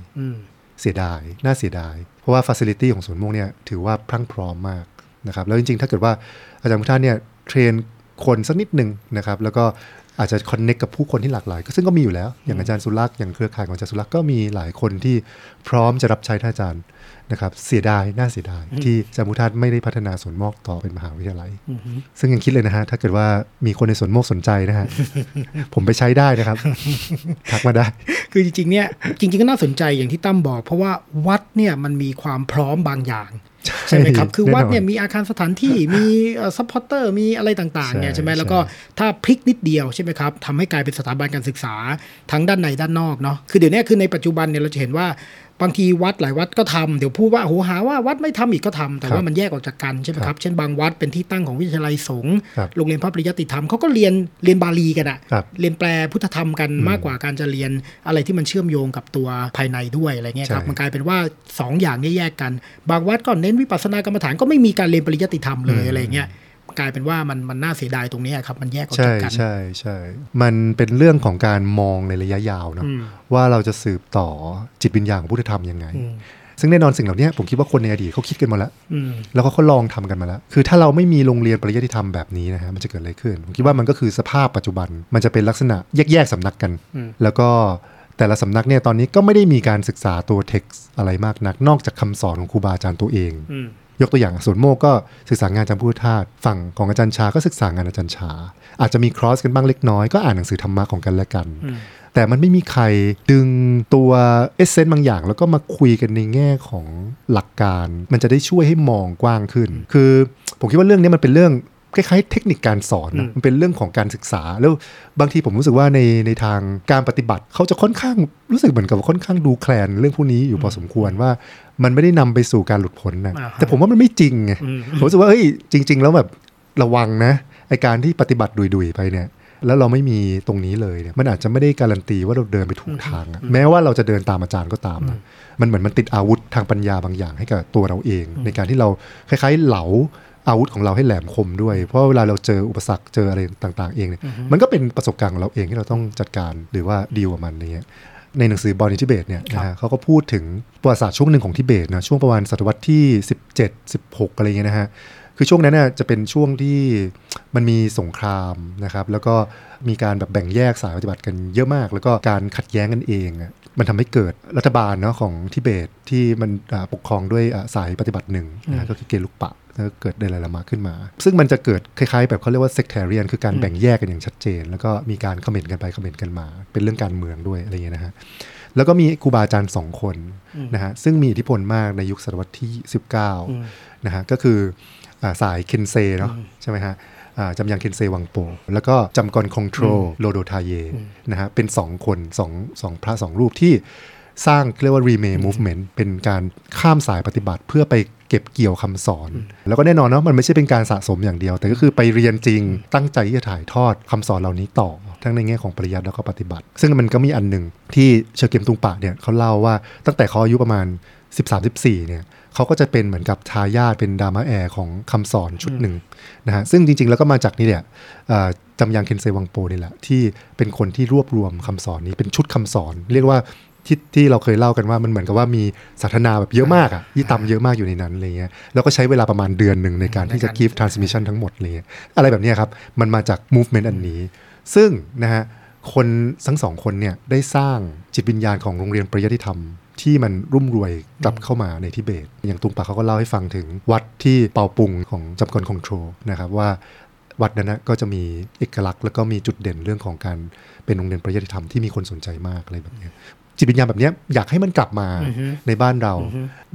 เสียดาย น่าเสียดาย เพราะว่า facility ของสวนโมกเนี่ยถือว่าพรั่งพร้อมมากนะครับ แล้วจริงๆ ถ้าเกิดว่าอาจารย์พุทธาเนี่ยเทรนคนสักนิดหนึ่งนะครับ แล้วก็ อาจจะคอนเน็กกับผู้คนที่หลากหลาย ก็ซึ่งก็มีอยู่แล้ว อย่างอาจารย์สุรักษ์อย่างเครือข่ายของอาจารย์สุรักษ์ก็มีหลายคนที่พร้อมจะรับใช้ท่านอาจารย์นะครับ เสียดายน่าเสียดาย ที่อาจารย์พุทธาไม่ได้พัฒนาสวนโมกต่อเป็นมหาวิทยาลัย ซึ่งยังคิดเลยนะฮะ ถ้าเกิดว่ามีคนในสวนโมกสนใจนะฮะ ผมไปใช้ได้นะครับ ทักมาได้ คือจริงๆเนี่ยจริง ๆ ก็น่าสนใจอย่างที่ตั้มบอก เพราะว่าวัดเนี่ยมันมีความพร้อมบางอย่าง ใช่ไหมครับ คือวัดเนี่ยมีอาคารสถานที่มี supporter มีอะไรต่างๆเนี่ยใช่ไหมใช่แล้วก็ถ้าพลิกนิดเดียวใช่ไหมครับทำให้กลายเป็นสถาบันการศึกษาทั้งด้านในด้านนอกเนาะคือเดี๋ยวนี้คือในปัจจุบันเนี่ยเราจะเห็นว่า บางทีวัดหลายวัดก็ทำเดี๋ยวพูดว่าโอ้โหหาว่าวัดไม่ทำอีกก็ทำแต่ว่ามันแยกออกจากกันใช่ไหมครับ เช่นบางวัดเป็นที่ตั้งของวิทยาลัยสงฆ์ครับโรงเรียนพระปริยัติธรรมเขาก็เรียนเรียนบาลีกันอะครับเรียนแปลพุทธธรรมกันมากกว่าการจะเรียนอะไรที่มันเชื่อมโยงกับตัวภายในด้วยอะไรเงี้ยครับใช่มันกลายเป็นว่าสองอย่างเนี้แยกกัน บางวัดก็เน้นวิปัสสนากรรมฐานก็ไม่มีการเรียนปริยัติธรรมเลยอะไรเงี้ย กลายเป็นว่ามันมันน่าเสียดายตรงเนี้ยครับ มันแยกออกใช่จากกันใช่ใช่มันเป็นเรื่องของการมองในระยะยาวเนอะอืมว่าเราจะสืบต่อจิตวิญญาณของพุทธธรรมยังไงอืมซึ่งแน่นอนสิ่งเหล่านี้ผมคิดว่าคนในอดีตเขาคิดกันมาแล้วอืมแล้วก็เขาลองทำกันมาแล้ว คือถ้าเราไม่มีโรงเรียนปริยัติธรรมแบบนี้นะฮะมันจะเกิดอะไรขึ้น ผมคิดว่ามันก็คือสภาพปัจจุบัน มันจะเป็นลักษณะแยกๆสำนักกันอืมแล้วก็แต่ละสำนักเนี่ยตอนนี้ก็ไม่ได้มีการศึกษาตัวเท็กซ์อะไรมากนัก นอกจากคำสอนของครูบาอาจารย์ตัวเองอืม ยกตัวอย่างสวนโมกก็ศึกษางานอาจารย์พุทธทาสฝั่งของอาจารย์ชาก็ศึกษางานอาจารย์ชา อาจจะมี cross กันบ้างเล็กน้อยก็อ่านหนังสือธรรมะของกันและกันอืมแต่มันไม่มีใครดึงตัว essence บางอย่าง แล้วก็มาคุยกันในแง่ของหลักการ มันจะได้ช่วยให้มองกว้างขึ้น คือผมคิดว่าเรื่องนี้มันเป็นเรื่อง คล้ายๆเทคนิคการสอนนะมันเป็นเรื่องของการศึกษา แล้วบางทีผมรู้สึกว่าในในทางการปฏิบัติเขาจะค่อนข้างรู้สึกเหมือนกับว่าค่อนข้างดูแคลนเรื่องพวกนี้อยู่พอสมควรว่ามันไม่ได้นำไปสู่การหลุดพ้นนะอ่าฮะแต่ผมว่ามันไม่จริงไงอืมผมรู้สึกว่าเฮ้ยจริง ๆ แล้วแบบระวังนะไอการที่ปฏิบัติดุยๆไปเนี่ยแล้วเราไม่มีตรงนี้เลยเนี่ยมันอาจจะไม่ได้การันตีว่าเราเดินไปถูกทางอะแม้ว่าเราจะเดินตามอาจารย์ก็ตามนะมันเหมือนมันติดอาวุธทางปัญญาบางอย่างให้กับตัวเราเอง ในการที่เราคล้ายๆเหลา อาวุธของเราให้แหลมคมด้วย เพราะเวลาเราเจออุปสรรคเจออะไรต่าง ๆ เองเนี่ยมันก็เป็นประสบการณ์ของเราเองที่เราต้องจัดการหรือว่าดีลกับมันอย่างเงี้ยในหนังสือบอลในทิเบตเนี่ยนะฮะเขาก็พูดถึงประวัติศาสตร์ช่วงหนึ่งของทิเบตนะช่วงประมาณศตวรรษที่ 17 16 อะไรเงี้ยนะฮะคือช่วงนั้นน่ะจะเป็นช่วงที่มันมีสงครามนะครับแล้วก็มีการแบบแบ่งแยกสายปฏิบัติกันเยอะมาก แล้วก็การขัดแย้งกันเองอะมันทำให้เกิดรัฐบาลเนาะของทิเบตที่มันอ่าปกครองด้วยอ่าสายปฏิบัติหนึ่งนะก็คือเกลุกปะ แล้วก็เกิดเดลายลามะขึ้นมา ซึ่งมันจะเกิดคล้ายๆ แบบเขาเรียกว่า sectarian คือการแบ่งแยกกันอย่างชัดเจน แล้วก็มีการคอมเมนต์กันไปคอมเมนต์กันมา เป็นเรื่องการเมืองด้วยอะไรอย่างเงี้ยนะฮะแล้วก็มีครูบาอาจารย์สองคนนะฮะซึ่งมีอิทธิพลมากในยุคศตวรรษที่ 19นะฮะก็คืออาสายเคนเซเนาะใช่ไหมฮะอ่าจำยังเคนเซวังโป แล้วก็จำกรคองโทรโลโดทาเยนะฮะเป็นสองคนสองสองพระสองรูปที่สร้างเรียกว่า remake movement เป็นการข้ามสายปฏิบัติเพื่อไป เก็บเกี่ยวคำสอน แล้วก็แน่นอนเนาะมันไม่ใช่เป็นการสะสมอย่างเดียว แต่ก็คือไปเรียนจริงตั้งใจที่จะถ่ายทอดคำสอนเหล่านี้ต่อ ทั้งในแง่ของปริยัติแล้วก็ปฏิบัติ ซึ่งมันก็มีอันหนึ่งที่เชอเกมตุงปะเนี่ยเขาเล่าว่าตั้งแต่เขาอายุประมาณ 13-14เนี่ยเขาก็จะเป็นเหมือนกับทายาทเป็นดามาแอร์ของคำสอนชุดหนึ่งนะฮะซึ่งจริง ๆ แล้วก็มาจากนี่แหละเอ่อจำยังเคนเซวังโปนี่แหละที่เป็นคนที่รวบรวมคำสอนนี้เป็นชุดคำสอน เรียกว่า ที่ที่เราเคยเล่ากันว่ามันเหมือนกับว่ามีสัทนาแบบเยอะมากอะยี่ตำเยอะมากอยู่ในนั้นอะไรเงี้ยแล้วก็ใช้เวลาประมาณเดือนหนึ่งในการที่จะ give transmission ทั้งหมดอะไรเงี้ยอะไรแบบเนี้ยครับ มันมาจาก movement อันนี้ ซึ่งนะฮะคนทั้งสองคนเนี่ยได้สร้างจิตวิญญาณของโรงเรียนปริยัติธรรมที่มันรุ่มรวยกลับเข้ามาในทิเบต อย่างตุงปาเขาก็เล่าให้ฟังถึงวัดที่เปาปุงของจำกรคองโทรนะครับว่าวัดนั้นนะก็จะมีเอกลักษณ์แล้วก็มีจุดเด่นเรื่องของการเป็นโรงเรียนปริยัติธรรมที่มีคนสนใจมากอะไรแบบเนี้ย จิตวิญญาณแบบเนี้ยอยากให้มันกลับมาในบ้านเรา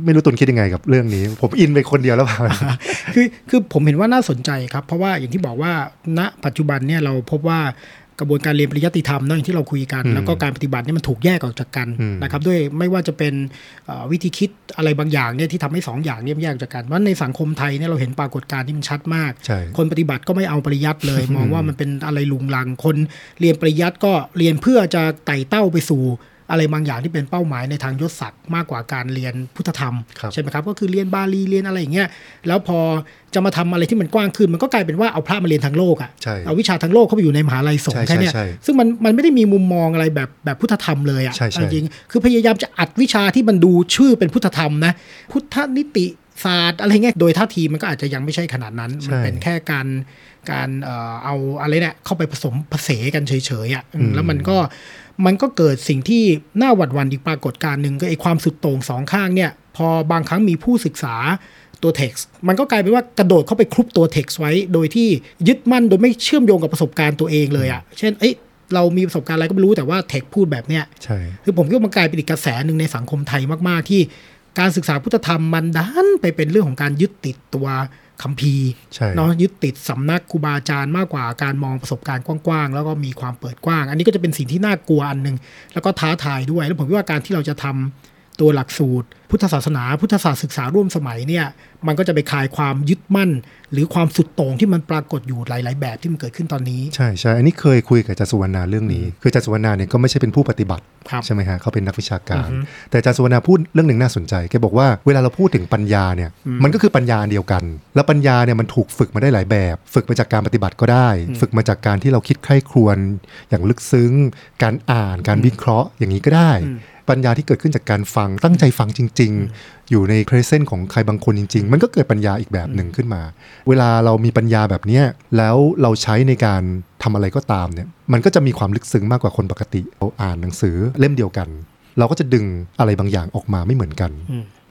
ไม่รู้ตุนคิดยังไงกับเรื่องนี้ ผมอินไปคนเดียวแล้วเปล่าคือคือผมเห็นว่าน่าสนใจครับ เพราะว่าอย่างที่บอกว่าณปัจจุบันเนี่ยเราพบว่ากระบวนการเรียนปริยัติธรรมเนอะอย่างที่เราคุยกัน แล้วก็การปฏิบัติเนี่ยมันถูกแยกออกจากกันอืมนะครับด้วยไม่ว่าจะเป็นเอ่อวิธีคิดอะไรบางอย่างเนี่ยที่ทำให้สองอย่างเนี่ยมันแยกออกจากกันว่าในสังคมไทยเนี่ยเราเห็นปรากฏการณ์ที่มันชัดมากใช่คนปฏิบัติก็ไม่เอาปริยัติเลย มองว่ามันเป็นอะไรลุงลังคนเรียนปริยัติก็เรียนเพื่อจะไต่เต้าไปสู่ อะไรบางอย่างที่เป็นเป้าหมายในทางยศศักดิ์มากกว่าการเรียนพุทธธรรมครับใช่ไหมครับก็คือเรียนบาลีเรียนอะไรอย่างเงี้ยแล้วพอจะมาทำอะไรที่มันกว้างขึ้น มันก็กลายเป็นว่าเอาพระมาเรียนทางโลกอะใช่เอาวิชาทางโลกเข้าไปอยู่ในมหาลัยสงฆ์ใช่แค่เนี้ยใช่ซึ่งมันมันไม่ได้มีมุมมองอะไรแบบแบบพุทธธรรมเลยอะใช่ใช่จริงๆคือพยายามจะอัดวิชาที่มันดูชื่อเป็นพุทธธรรมนะพุทธนิติศาสตร์อะไรเงี้ยโดยท่าทีมันก็อาจจะยังไม่ใช่ขนาดนั้น มันเป็นแค่การการเอ่อเอาอะไรเนี่ยเข้าไปผสมผสานกันเฉยๆอะอืมแล้วมันก็ มันก็เกิดสิ่งที่น่าหวัดหวันอีกปรากฏการณ์หนึ่งก็ไอความสุดโต่งสองข้างเนี่ยพอบางครั้งมีผู้ศึกษาตัว text มันก็กลายเป็นว่ากระโดดเข้าไปคลุบตัว text ไว้ โดยที่ยึดมั่นโดยไม่เชื่อมโยงกับประสบการณ์ตัวเองเลยอะเช่นเอ้ยเรามีประสบการณ์อะไรก็ไม่รู้แต่ว่า text พูดแบบเนี้ยใช่คือผมคิดว่ามันกลายเป็นอีกกระแสหนึ่งในสังคมไทยมาก ๆ ที่การศึกษาพุทธธรรมมันดันไปเป็นเรื่องของการยึดติดตัว คัมภีร์ใช่เนาะยึดติดสำนักครูบาอาจารย์มากกว่าการมองประสบการณ์กว้างๆ แล้วก็มีความเปิดกว้าง อันนี้ก็จะเป็นสิ่งที่น่ากลัวอันหนึ่งแล้วก็ท้าทายด้วย แล้วผมคิดว่าการที่เราจะทำ ตัวหลักสูตร พุทธศาสนา พุทธศาสตร์ศึกษาร่วมสมัยเนี่ยมันก็จะไปคลายความยึดมั่น หรือความสุดโต่งที่มันปรากฏอยู่หลาย ๆ แบบที่มันเกิดขึ้นตอนนี้ ใช่ใช่อันนี้เคยคุยกับอาจารย์สุวรรณาเรื่องนี้ คืออาจารย์สุวรรณาเนี่ยก็ไม่ใช่เป็นผู้ปฏิบัติครับใช่ไหมฮะเขาเป็นนักวิชาการ แต่อาจารย์สุวรรณาพูดเรื่องหนึ่งน่าสนใจแกบอกว่าเวลาเราพูดถึงปัญญาเนี่ยมันก็คือปัญญาอันเดียวกัน แล้วปัญญาเนี่ยมันถูกฝึกมาได้หลายแบบ ฝึกมาจากการปฏิบัติก็ได้ ฝึกมาจากการที่เราคิดใคร่ครวญอย่างลึกซึ้ง การอ่านการวิเคราะห์อย่างนี้ก็ได้ ปัญญาที่เกิดขึ้นจากการฟังตั้งใจฟังจริง ๆ อยู่ในเพรสเซนต์ของใครบางคนจริง ๆ มันก็เกิดปัญญาอีกแบบหนึ่งขึ้นมา เวลาเรามีปัญญาแบบเนี้ยแล้วเราใช้ในการทำอะไรก็ตามเนี่ยมันก็จะมีความลึกซึ้งมากกว่าคนปกติเราอ่านหนังสือเล่มเดียวกัน เราก็จะดึงอะไรบางอย่างออกมาไม่เหมือนกัน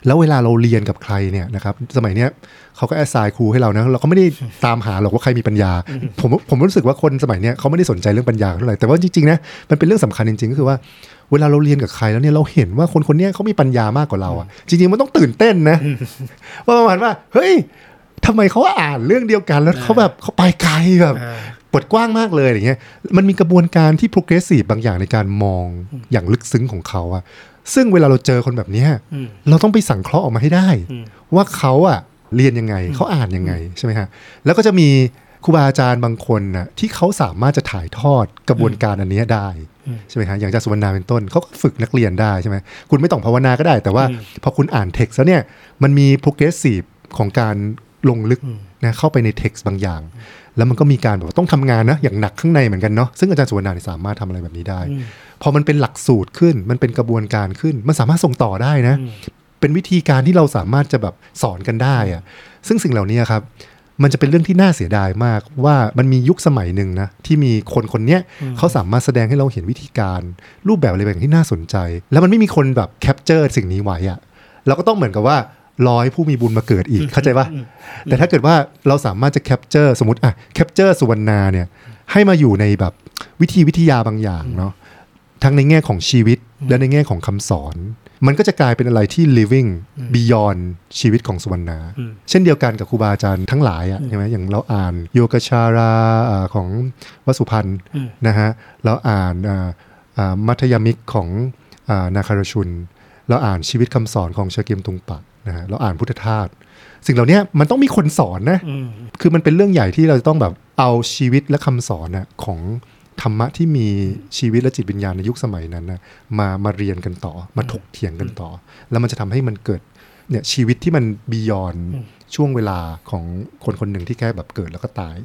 แล้วเวลาเราเรียนกับใครเนี่ยนะครับสมัยเนี้ยเขาก็แอสไซน์ครูให้เรานะเราก็ไม่ได้ตามหาหรอกว่าใครมีปัญญา ผมผมรู้สึกว่าคนสมัยเนี้ยเขาไม่ได้สนใจเรื่องปัญญาเท่าไหร่แต่ว่าจริงๆนะมันเป็นเรื่องสำคัญจริง ๆ ก็คือว่า เวลาเราเรียนกับใครแล้วเนี่ยเราเห็นว่าคนคนเนี้ยเขามีปัญญามากกว่าเราอะจริงๆมันต้องตื่นเต้นนะว่าประมาณว่าเฮ้ยทำไมเขาอ่านเรื่องเดียวกันแล้วเขาแบบเขาไปไกลแบบอ่าเปิดกว้างมากเลยอย่างเงี้ยมันมีกระบวนการที่ progressive บางอย่างในการมองอย่างลึกซึ้งของเขาอะซึ่งเวลาเราเจอคนแบบเนี้ยอืมเราต้องไปสังเคราะห์ออกมาให้ได้อืมว่าเขาอะเรียนยังไงเขาอ่านยังไงใช่ไหมฮะแล้วก็จะมีครูบาอาจารย์บางคนน่ะที่เขาสามารถจะถ่ายทอดกระบวนการอันเนี้ยได้ ใช่ไหมฮะอย่างอาจารย์สุวรรณาเป็นต้นเขาก็ฝึกนักเรียนได้ใช่ไหมคุณไม่ต้องภาวนาก็ได้ แต่ว่าพอคุณอ่านเท็กซ์แล้วเนี่ยมันมี progressive ของการลงลึกนะเข้าไปในเท็กซ์บางอย่าง แล้วมันก็มีการแบบว่าต้องทำงานนะอย่างหนักข้างในเหมือนกันเนาะซึ่งอาจารย์สุวรรณาเนี่ยสามารถทำอะไรแบบนี้ได้ พอมันเป็นหลักสูตรขึ้นมันเป็นกระบวนการขึ้น มันสามารถส่งต่อได้นะ เป็นวิธีการที่เราสามารถจะแบบสอนกันได้อะซึ่งสิ่งเหล่านี้ครับ มันจะเป็นเรื่องที่น่าเสียดายมากว่ามันมียุคสมัยหนึ่งนะที่มีคนคนเนี้ยเขาสามารถแสดงให้เราเห็นวิธีการ รูปแบบอะไรบางอย่างที่น่าสนใจ แล้วมันไม่มีคนแบบ capture สิ่งนี้ไว้อะเราก็ต้องเหมือนกับว่ารอให้ผู้มีบุญมาเกิดอีกเข้าใจปะแต่ถ้าเกิดว่าเราสามารถจะ capture สมมติอะ capture สุวรรณาเนี่ยให้มาอยู่ในแบบวิธีวิทยาบางอย่างเนาะ ทั้งในแง่ของชีวิตและในแง่ของคำสอน มันก็จะกลายเป็นอะไรที่ living beyond ชีวิตของสุวรรณา เช่นเดียวกันกับครูบาอาจารย์ทั้งหลายอะใช่ไหมอย่างเราอ่านโยคาจาราอ่าของวสุพันธุนะฮะเราอ่านอ่าอ่ามัธยมิกของอานาคารชุน เราอ่านชีวิตคำสอนของเชอเกียมตุงปักนะฮะเราอ่านพุทธทาสสิ่งเหล่านี้มันต้องมีคนสอนนะคือมันเป็นเรื่องใหญ่ที่เราจะต้องแบบเอาชีวิตและคำสอนนะของ ธรรมะที่มีชีวิตและจิตวิญญาณในยุคสมัยนั้นนะมามาเรียนกันต่อมาถกเถียงกันต่อ แล้วมันจะทำให้มันเกิดเนี่ยชีวิตที่มันบียอนช่วงเวลาของคนคนหนึ่งที่แค่แบบเกิดแล้วก็ตาย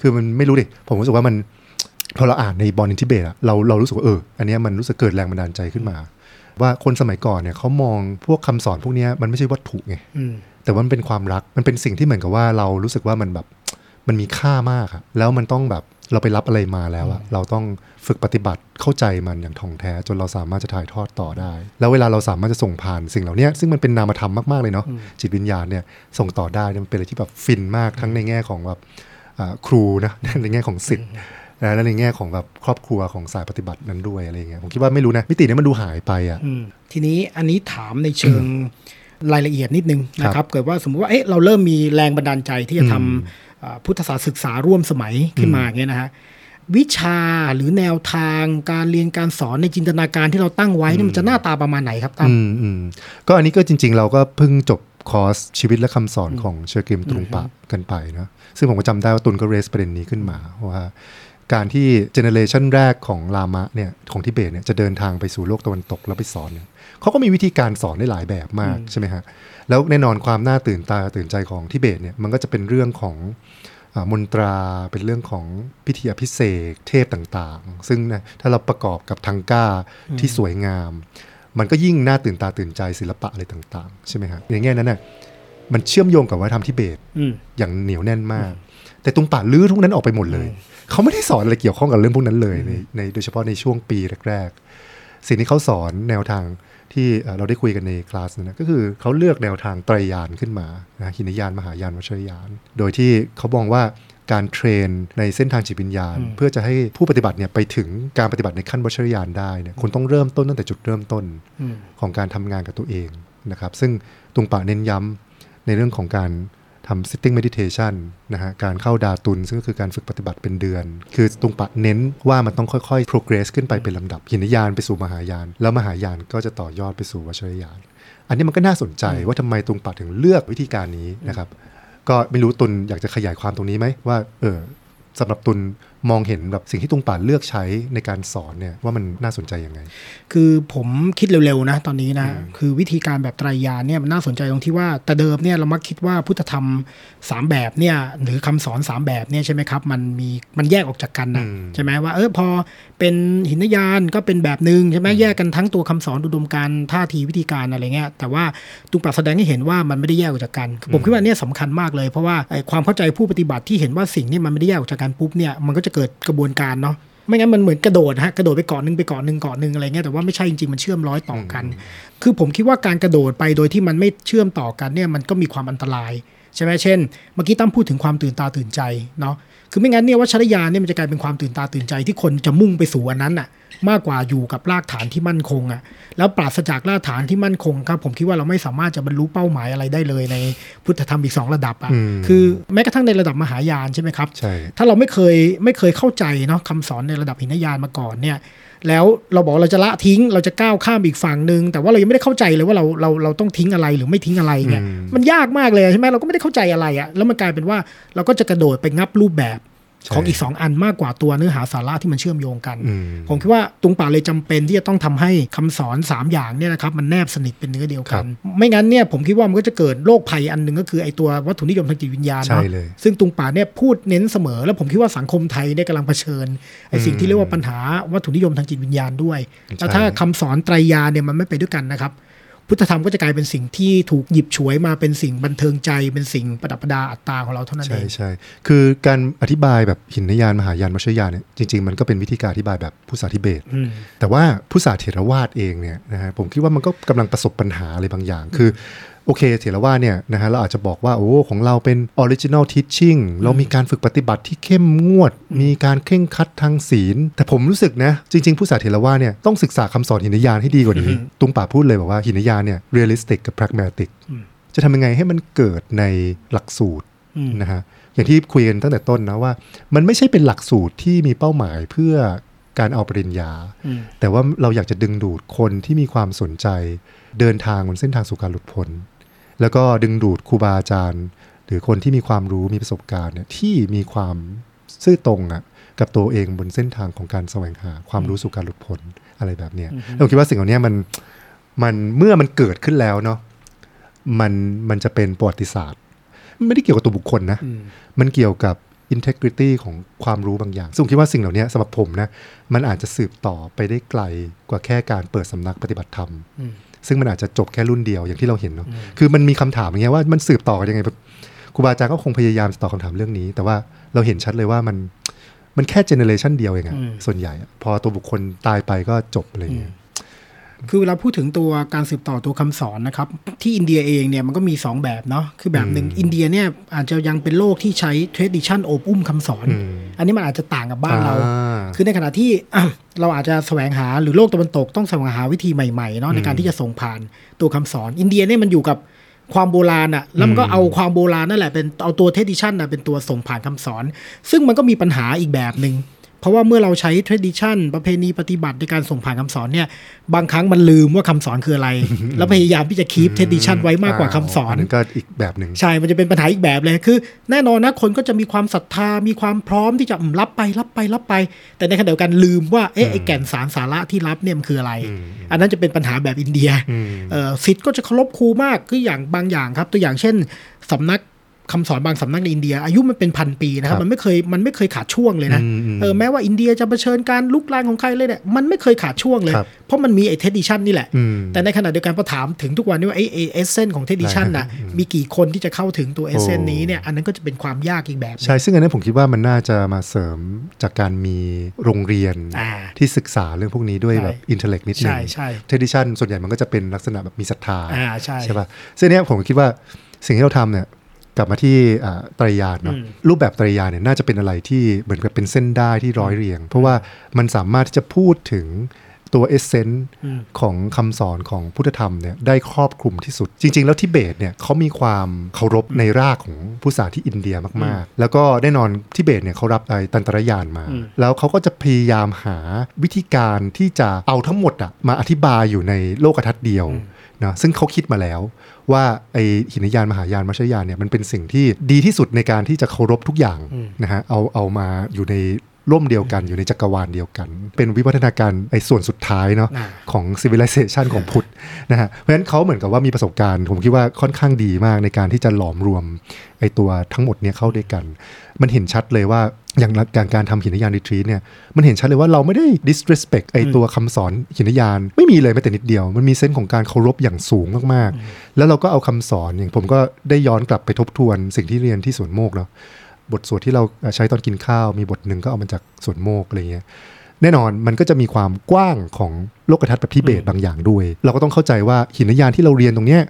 คือมันไม่รู้ดิผมรู้สึกว่ามันพอเราอ่านในบอลอินทิเบตอะเราเรารู้สึกว่าเอออันเนี้ยมันรู้สึกเกิดแรงบันดาลใจขึ้นมา ว่าคนสมัยก่อนเนี่ยเขามองพวกคำสอนพวกเนี้ยมันไม่ใช่วัตถุไงอืมแต่ว่ามันเป็นความรักมันเป็นสิ่งที่เหมือนกับว่าเรารู้สึกว่ามันแบบมันมีค่ามากอะแล้วมันต้องแบบ เราไปรับอะไรมาแล้วอะเราต้องฝึกปฏิบัติเข้าใจมันอย่างท่องแท้จนเราสามารถจะถ่ายทอดต่อได้ แล้วเวลาเราสามารถจะส่งผ่านสิ่งเหล่านี้ซึ่งมันเป็นนามธรรมมากๆเลยเนาะจิตวิญญาณเนี่ยส่งต่อได้เนี่ยมันเป็นอะไรที่แบบฟินมากทั้งในแง่ของแบบอ่าครูนะในแง่ของสิทธิ์นะและในแง่ของแบบครอบครัวของสายปฏิบัตินั้นด้วยอะไรอย่างเงี้ยผมคิดว่าไม่รู้นะมิติเนี้มันดูหายไปอะอืมทีนี้อันนี้ถามในเชิงรายละเอียดนิดนึงนะครับเกิดว่าสมมุติว่าเอ๊ะเราเริ่มมีแรงบันดาลใจที่จะทำอ่า พุทธศาสตร์ศึกษาร่วมสมัยขึ้นมาอย่างเงี้ยนะฮะวิชาหรือแนวทางการเรียนการสอนในจินตนาการที่เราตั้งไว้เนี่ยมันจะหน้าตาประมาณไหนครับตั้มอืมอืมก็อันนี้ก็จริง ๆ เราก็เพิ่งจบคอร์สชีวิตและคำสอนของเชอเกียมตรุงปะกันไปนะซึ่งผมก็จำได้ว่าตุนก็ raise ประเด็นนี้ขึ้นมาว่าการที่ generation แรกของลามะเนี่ยของทิเบตเนี่ยจะเดินทางไปสู่โลกตะวันตกแล้วไปสอนเนี่ยเขาก็มีวิธีการสอนได้หลายแบบมากใช่ไหมฮะ แล้วแน่นอนความน่าตื่นตาตื่นใจของทิเบตเนี่ยมันก็จะเป็นเรื่องของอ่ามนตราเป็นเรื่องของพิธีอภิเษกเทพต่างๆ ซึ่งนะถ้าเราประกอบกับทังก้าที่สวยงาม มันก็ยิ่งน่าตื่นตาตื่นใจศิลปะอะไรต่างๆ ใช่ไหมฮะในแง่นั้นน่ะมันเชื่อมโยงกับวัฒนธรรมทิเบตอืมอย่างเหนียวแน่นมาก แต่ตุงป่าลื้อทุกนั้นออกไปหมดเลย เขาไม่ได้สอนอะไรเกี่ยวข้องกับเรื่องพวกนั้นเลยในในโดยเฉพาะในช่วงปีแรกๆ สิ่งที่เขาสอนแนวทาง ที่เอ่อเราได้คุยกันในคลาสนั้นนะก็คือเขาเลือกแนวทางไตรยานขึ้นมานะหินยานมหายานวัชรยาน โดยที่เขามองว่าการเทรนในเส้นทางจิตวิญญาณ เพื่อจะให้ผู้ปฏิบัติเนี่ยไปถึงการปฏิบัติในขั้นวัชรยานได้เนี่ยคุณต้องเริ่มต้นตั้งแต่จุดเริ่มต้นอืมของการทำงานกับตัวเองนะครับซึ่งตุงปะเน้นย้ำในเรื่องของการ ทำ sitting meditation นะฮะ การเข้าดาตุน ซึ่งก็คือการฝึกปฏิบัติเป็นเดือน คือตุงปะเน้นว่ามันต้องค่อยๆ progress ขึ้นไปเป็นลำดับ หินยานไปสู่มหายาน แล้วมหายานก็จะต่อยอดไปสู่วัชรยาน อันนี้มันก็น่าสนใจว่าทำไมตุงปะถึงเลือกวิธีการนี้นะครับ ก็ไม่รู้ตุนอยากจะขยายความตรงนี้ไหมว่า เออสำหรับตุนมองเห็นแบบสิ่งที่ตุงป่าเลือกใช้ในการสอนเนี่ยว่ามันน่าสนใจยังไง คือผมคิดเร็วๆนะตอนนี้นะคือวิธีการแบบไตรยานเนี่ยมันน่าสนใจตรงที่ว่าแต่เดิมเนี่ยเรามักคิดว่าพุทธธรรมสามแบบเนี่ยหรือคำสอนสามแบบเนี่ยใช่ไหมครับมันมีมันแยกออกจากกันนะอืมใช่ไหมว่าเออพอเป็นหินยานก็เป็นแบบหนึ่งใช่ไหมแยกกันทั้งตัวคำสอนอุดมการณ์ท่าทีวิธีการอะไรเงี้ยแต่ว่าตุงปราบแสดงให้เห็นว่ามันไม่ได้แยกออกจากกันผมคิดว่าเนี่ยสำคัญมากเลยเพราะว่าไอ้ความเข้าใจผู้ปฏิบัติที่เห็นว่าสิ่งนี้มันไม่ได้แยกออกจากกันปุ๊บเนี่ยมันก็จะเกิดกระบวนการเนาะไม่งั้นมันเหมือนกระโดดฮะกระโดดไปเกาะหนึ่งไปเกาะหนึ่งเกาะหนึ่งอะไรเงี้ยแต่ว่าไม่ใช่จริงๆมันเชื่อมร้อยต่อกัน คือผมคิดว่าการกระโดดไปโดยที่มันไม่เชื่อมต่อกันเนี่ยมันก็มีความอันตรายใช่ไหมเช่นเมื่อกี้ตั้มพูดถึงความตื่นตาตื่นใจเนาะคือไม่งั้นเนี่ยวัชรยานเนี่ยมันจะกลายเป็นความตื่นตาตื่นใจที่คนจะมุ่งไปสู่อันนั้นอะ มากกว่าอยู่กับรากฐานที่มั่นคงอะ แล้วปราศจากรากฐานที่มั่นคงครับผมคิดว่าเราไม่สามารถจะบรรลุเป้าหมายอะไรได้เลยในพุทธธรรมอีกสองระดับอะอืมคือแม้กระทั่งในระดับมหายานใช่ไหมครับใช่ถ้าเราไม่เคยไม่เคยเข้าใจเนาะคำสอนในระดับหินยานมาก่อนเนี่ยแล้วเราบอกเราจะละทิ้งเราจะก้าวข้ามอีกฝั่งหนึ่งแต่ว่าเรายังไม่ได้เข้าใจเลยว่าเราเราเราต้องทิ้งอะไรหรือไม่ทิ้งอะไรเนี่ยอืมมันยากมากเลยใช่ไหมเราก็ไม่ได้เข้าใจอะไรอะแล้วมันกลายเป็นว่าเราก็จะกระโดดไปงับรูปแบบใช่ ของอีกสองอันมากกว่าตัวเนื้อหาสาระที่มันเชื่อมโยงกันอืมผมคิดว่าตุงป่าเลยจำเป็นที่จะต้องทำให้คำสอน 3 อย่างเนี่ยนะครับมันแนบสนิทเป็นเนื้อเดียวกัน ไม่งั้นเนี่ยผมคิดว่ามันก็จะเกิดโรคภัยอันหนึ่งก็คือไอตัววัตถุนิยมทางจิตวิญญาณใช่เนาะเลยซึ่งตุงป่าเนี่ยพูดเน้นเสมอ แล้วผมคิดว่าสังคมไทยเนี่ยกำลังเผชิญไอสิ่งที่เรียกว่าปัญหาวัตถุนิยมทางจิตวิญญาณด้วยใช่แล้วถ้าคำสอนไตรยานเนี่ยมันไม่ไปด้วยกันนะครับ พุทธธรรมก็จะกลายเป็นสิ่งที่ถูกหยิบฉวยมาเป็นสิ่งบันเทิงใจเป็นสิ่งประดับประดาอัตตาของเราเท่านั้นเอใช่งใช่คือการอธิบายแบบหินยานมหายานมชยานเนี่ยจริง ๆ มันก็เป็นวิธีการอธิบายแบบผู้สาธิเบตอืมแต่ว่าพุทธศาสน์เถรวาทเองเนี่ยนะฮะผมคิดว่ามันก็กำลังประสบปัญหาอะไรบางอย่าง คือ โอเคเถรวาทเนี่ยนะฮะเราอาจจะบอกว่าโอ้ของเราเป็นออริจิน l ลทีชชิ่งเรามีการฝึกปฏิบัติที่เข้มงวด มีการเคร่งครัดทางศีล แต่ผมรู้สึกนะ จริง ๆ พุทธศาสน์เถรวาทเนี่ยต้องศึกษาคำสอนหินยานให้ดีกว่านี้ ตรุงปะพูดเลยบอกว่าหินยานเนี่ย realistic กับ pragmatic จะทำยังไงให้มันเกิดในหลักสูตรอืมนะฮะอย่างที่คุยกันตั้งแต่ต้นนะว่า มันไม่ใช่เป็นหลักสูตรที่มีเป้าหมายเพื่อการเอาปริญญาอืมแต่ว่าเราอยากจะดึงดูดคนที่มีความสนใจ เดินทางบนเส้นทางสู่การหลุดพ้น แล้วก็ดึงดูดครูบาอาจารย์ หรือคนที่มีความรู้มีประสบการณ์เนี่ยที่มีความซื่อตรงอะกับตัวเองบนเส้นทางของการแสวงหาความรู้สู่การหลุดพ้นอะไรแบบเนี้ยเราคิดว่าสิ่งเหล่านี้มันมันเมื่อมันเกิดขึ้นแล้วเนาะมันมันจะเป็นประวัติศาสตร์ ไม่ได้เกี่ยวกับตัวบุคคลนะอืมมันเกี่ยวกับ integrity ของความรู้บางอย่าง ซึ่งผมคิดว่าสิ่งเหล่านี้สำหรับผมนะ มันอาจจะสืบต่อไปได้ไกลกว่าแค่การเปิดสำนักปฏิบัติธรรมอืม ซึ่งมันอาจจะจบแค่รุ่นเดียวอย่างที่เราเห็นเนาะคือมันมีคำถามอย่างเงี้ยว่ามันสืบต่อกันยังไงแบบครูบาอาจารย์ก็คงพยายามจะตอบคำถามเรื่องนี้ แต่ว่าเราเห็นชัดเลยว่ามันมันแค่เจเนเรชันเดียวเองอะอืมส่วนใหญ่อะพอตัวบุคคลตายไปก็จบอะไรเงี้ย คือเวลาพูดถึงตัวการสืบต่อตัวคำสอนนะครับ ที่อินเดียเองเนี่ยมันก็มี 2 แบบเนาะคือแบบหนึ่งอินเดียเนี่ยอาจจะยังเป็นโลกที่ใช้ tradition โอบอุ้มคำสอนอืมอันนี้มันอาจจะต่างกับบ้านเราอ่าคือในขณะที่อะเราอาจจะแสวงหาหรือโลกตะวันตกต้องแสวงหาวิธีใหม่ๆเนาะในการที่จะส่งผ่านตัวคำสอน อินเดียเนี่ยมันอยู่กับความโบราณอะแล้วมันก็เอาความโบราณนั่นแหละเป็นเอาตัวเทดิชันนะเป็นตัวส่งผ่านคำสอน ซึ่งมันก็มีปัญหาอีกแบบหนึ่ง เพราะว่าเมื่อเราใช้ tradition ประเพณีปฏิบัติในการส่งผ่านคำสอนเนี่ยบางครั้งมันลืมว่าคำสอนคืออะไร แล้วพยายามที่จะ keep tradition ไว้มากกว่าคำสอนนั้นก็อีกแบบหนึ่งใช่มันจะเป็นปัญหาอีกแบบเลยคือ แน่นอนนะคนก็จะมีความศรัทธามีความพร้อมที่จะอืมรับไปรับไปรับไป แต่ในขณะเดียวกันลืมว่าเอ๊ะไอ้แก่นสารสาระที่รับเนี่ยมันคืออะไร อันนั้นจะเป็นปัญหาแบบอินเดียอืมเอ่อศิษย์ก็จะเคารพครูมากคืออย่างบางอย่างครับ ตัวอย่างเช่นสำนัก คำสอนบางสำนักในอินเดีย อายุมันเป็นพันปีนะครับครับมันไม่เคยมันไม่เคยขาดช่วงเลยนะอืมอืมเออแม้ว่าอินเดียจะเผชิญการรุกรานของใครเลยเนี่ยมันไม่เคยขาดช่วงเลยครับเพราะมันมีไอ้เทดิชันนี่แหละอืมแต่ในขณะเดียวกันพอถามถึงทุกวันนี้ว่าไอ้essence ของ tradition น่ะมีกี่คนที่จะเข้าถึงตัว essence อันนี้เนี่ยอันนั้นก็จะเป็นความยากอีกแบบหนึ่งใช่ซึ่งอันนั้นผมคิดว่ามันน่าจะมาเสริมจากการมีโรงเรียนอ่าที่ศึกษาเรื่องพวกนี้ด้วยใช่แบบ intellect นิดนึงใช่ใช่เทดิชันส่วนใหญ่มันก็จะเป็นลักษณะแบบมีศรัทธาอ่าใช่ใช่ป่ะซึ่งเนี้ยผมคิดว่าสิ่งที่เราทำเนี่ย กลับมาที่อ่าไตรยานเนาะรูปแบบไตรยานเนี่ยน่าจะเป็นอะไรที่เหมือนกับเป็นเส้นด้ายที่ร้อยเรียง เพราะว่ามันสามารถที่จะพูดถึงตัวเอเซนต์ของคำสอนของพุทธธรรมเนี่ยได้ครอบคลุมที่สุด จริง ๆ แล้วทิเบตเนี่ยเขามีความเคารพในรากของผู้ศาสที่อินเดียมากๆ แล้วก็แน่นอนทิเบตเนี่ยเขารับไอ้ตันตรยานมา แล้วเขาก็จะพยายามหาวิธีการที่จะเอาทั้งหมดอะมาอธิบายอยู่ในโลกทัศน์เดียว นะซึ่งเขาคิดมาแล้ว ว่าไอหินยานมหายานมัชยานเนี่ยมันเป็นสิ่งที่ดีที่สุดในการที่จะเคารพทุกอย่างนะฮะเอาเอามาอยู่ใน ร่มเดียวกันอยู่ในจักรวาลเดียวกัน เป็นวิวัฒนาการไอส่วนสุดท้ายเนาะอ่าของ civilization ของพุทธนะฮะเพราะฉะนั้นเขาเหมือนกับว่ามีประสบการณ์ ผมคิดว่าค่อนข้างดีมากในการที่จะหลอมรวมไอตัวทั้งหมดเนี่ยเข้าด้วยกัน มันเห็นชัดเลยว่าอย่างการการทำหินยานรีทรีเนี่ยมันเห็นชัดเลยว่าเราไม่ได้ disrespect ไอตัวคำสอนหินยาน ไม่มีเลยแม้แต่นิดเดียว มันมีเส้นของการเคารพอย่างสูงมากๆ แล้วเราก็เอาคำสอนอย่างผมก็ได้ย้อนกลับไปทบทวนสิ่งที่เรียนที่สวนโมกข์เนาะ บทสวดที่เราใช้ตอนกินข้าว มีบทหนึ่งก็เอามาจากสวนโมกข์อะไรเงี้ยแน่นอนมันก็จะมีความกว้างของโลกทัศน์แบบทิเบตบางอย่างด้วย เราก็ต้องเข้าใจว่าหินยานที่เราเรียนตรงเนี้ย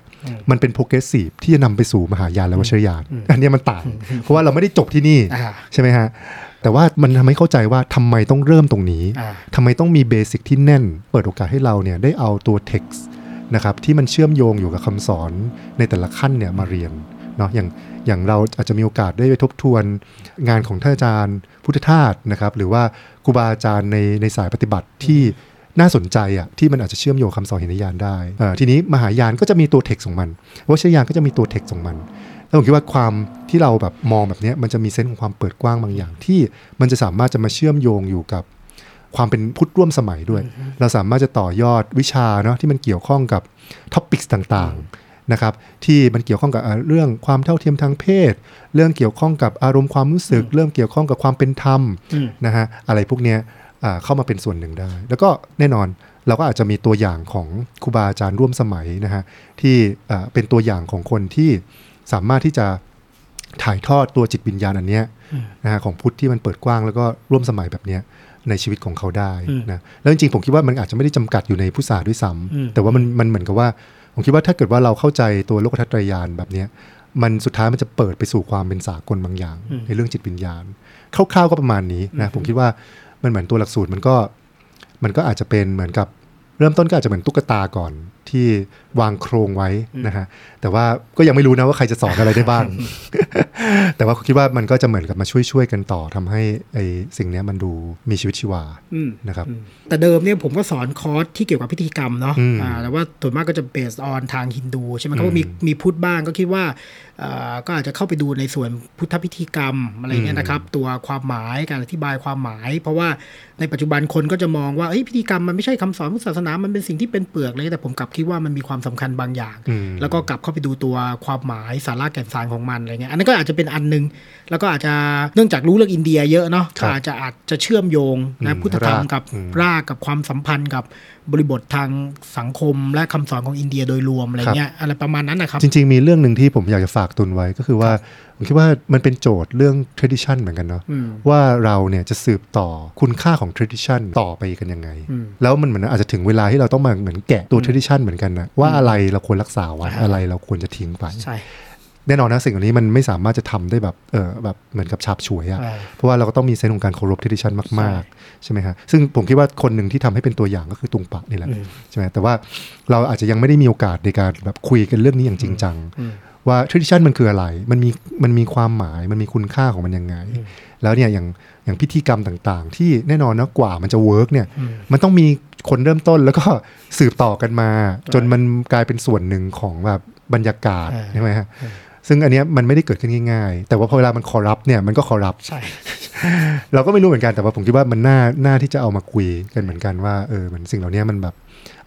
มันเป็น progressive ที่จะนำไปสู่มหายานและวัชรยาน อันเนี้ยมันต่าง เพราะว่าเราไม่ได้จบที่นี่อ่าใช่ไหมฮะแต่ว่ามันทำให้เข้าใจว่าทำไมต้องเริ่มตรงนี้อ่าทำไมต้องมี basic ที่แน่น เปิดโอกาสให้เราเนี่ยได้เอาตัว text นะครับที่มันเชื่อมโยงอยู่กับคำสอนในแต่ละขั้นเนี่ยมาเรียนเนาะอย่าง อย่างเราอาจจะมีโอกาสได้ไปทบทวนงานของท่านอาจารย์ พุทธทาสนะครับ หรือว่าครูบาอาจารย์ในในสายปฏิบัติที่น่าสนใจอะที่มันอาจจะเชื่อมโยงคำสอนหินยานได้ ทีนี้มหายานก็จะมีตัวเท็กของมันวัชรยานก็จะมีตัวเท็กของมันแล้วผมคิดว่าความที่เราแบบมองแบบนี้มันจะมีเซนส์ของความเปิดกว้างบางอย่าง ที่มันจะสามารถจะมาเชื่อมโยงอยู่กับความเป็นพุทธร่วมสมัยด้วย เราสามารถจะต่อยอดวิชาเนาะที่มันเกี่ยวข้องกับท็อปิกต่างๆ นะครับที่มันเกี่ยวข้องกับอ่าเรื่องความเท่าเทียมทางเพศ เรื่องเกี่ยวข้องกับอารมณ์ความรู้สึก เรื่องเกี่ยวข้องกับความเป็นธรรมอืมนะฮะอะไรพวกเนี้ยอ่าเข้ามาเป็นส่วนหนึ่งได้ แล้วก็แน่นอนเราก็อาจจะมีตัวอย่างของครูบาอาจารย์ร่วมสมัยนะฮะที่เอ่อเป็นตัวอย่างของคนที่สามารถที่จะถ่ายทอดตัวจิตวิญญาณอันเนี้ยนะฮะของพุทธที่มันเปิดกว้างแล้วก็ร่วมสมัยแบบเนี้ยในชีวิตของเขาได้นะแล้วจริงๆผมคิดว่ามันอาจจะไม่ได้จำกัดอยู่ในพุทธศาสตร์ด้วยซ้ำแต่ว่ามันมันเหมือนกับว่า ผมคิดว่าถ้าเกิดว่าเราเข้าใจตัวโลกทัศน์ไตรยานแบบเนี้ยมันสุดท้ายมันจะเปิดไปสู่ความเป็นสากลบางอย่าง ในเรื่องจิตวิญญาณคร่าวๆก็ประมาณนี้นะผมคิดว่ามันเหมือนตัวหลักสูตรมันก็มันก็อาจจะเป็นเหมือนกับเริ่มต้นก็อาจจะเหมือนตุ๊กตาก่อน ที่วางโครงไว้นะฮะแต่ว่าก็ยังไม่รู้นะว่าใครจะสอนอะไรได้บ้าง แต่ว่าคิดว่ามันก็จะเหมือนกับมาช่วยๆกันต่อทำให้ไอ้สิ่งเนี้ยมันดูมีชีวิตชีวาอืมนะครับแต่เดิมเนี่ยผมก็สอนคอร์สที่เกี่ยวกับพิธีกรรมเนาะอืมอ่าแต่ว่าส่วนมากก็จะเบสออนทางฮินดูใช่ไหมครับว่ามีมีพุทธบ้างก็คิดว่าอ่าก็อาจจะเข้าไปดูในส่วนพุทธพิธีกรรมอะไรเงี้ยนะครับ ตัวความหมายการอธิบายความหมาย เพราะว่าในปัจจุบันคนก็จะมองว่าเอ้ยพิธีกรรมมันไม่ใช่คำสอนพุทธศาสนามันเป็นสิ่งที่เป็นเปลือกเลยแต่ผมกลับคิดว่ามันมีความสำคัญบางอย่างอืมแล้วก็กลับเข้าไปดูตัวความหมายสาระแก่นสารของมันอะไรเงี้ยอันนั้นก็อาจจะเป็นอันหนึง แล้วก็อาจจะเนื่องจากรู้เรื่องอินเดียเยอะเนาะครัก็บอาจจะอาจจะเชื่อมโยงอืนะมพุทธธรรมรากกับอืมรากกับความสัมพันธ์กับ บริบททางสังคมและคำสอนของอินเดียโดยรวมอะไรเงี้ยอะไรประมาณนั้นนะครับ จริง ๆ มีเรื่องหนึ่งที่ผมอยากจะฝากตุนไว้ก็คือว่า ผมคิดว่ามันเป็นโจทย์เรื่อง tradition เหมือนกันเนาะอืมว่าเราเนี่ยจะสืบต่อคุณค่าของ tradition ต่อไปกันยังไงอืมแล้วมันเหมือนอาจจะถึงเวลาที่เราต้องมาเหมือนแกะตัว tradition เหมือนกันนะว่าอะไรเราควรรักษาไว้อ่าอะไรเราควรจะทิ้งไปใช่ แน่นอนนะสิ่งเหล่านี้มันไม่สามารถจะทำได้แบบเออแบบเหมือนกับฉาบฉวยอะอ่าเพราะว่าเราก็ต้องมี sense ของการเคารพ tradition มากๆใช่ไหมครับซึ่งผมคิดว่าคนหนึ่งที่ทำให้เป็นตัวอย่างก็คือตรุงปะนี่แหละอืมใช่ไหมแต่ว่าเราอาจจะยังไม่ได้มีโอกาสในการแบบคุยกันเรื่องนี้อย่างจริงจังอืมว่า tradition มันคืออะไร มันมี มันมีความหมาย มันมีคุณค่าของมันยังไง แล้วเนี่ย อย่าง อย่างพิธีกรรมต่างๆ ที่แน่นอนนะกว่ามันจะ work เนี่ยอืมมันต้องมีคนเริ่มต้นแล้วก็สืบต่อกันมา จนมันกลายเป็นส่วนหนึ่งของแบบบรรยากาศอ่าใช่ไหมฮะ ซึ่งอันเนี้ยมันไม่ได้เกิดขึ้นง่ายๆ แต่ว่าพอเวลามันคอรัปเนี่ยมันก็คอรัปใช่ เราก็ไม่รู้เหมือนกันแต่ว่าผมคิดว่ามันน่าน่าที่จะเอามาคุยกันเหมือนกันว่าเออมันสิ่งเหล่านี้มันแบบ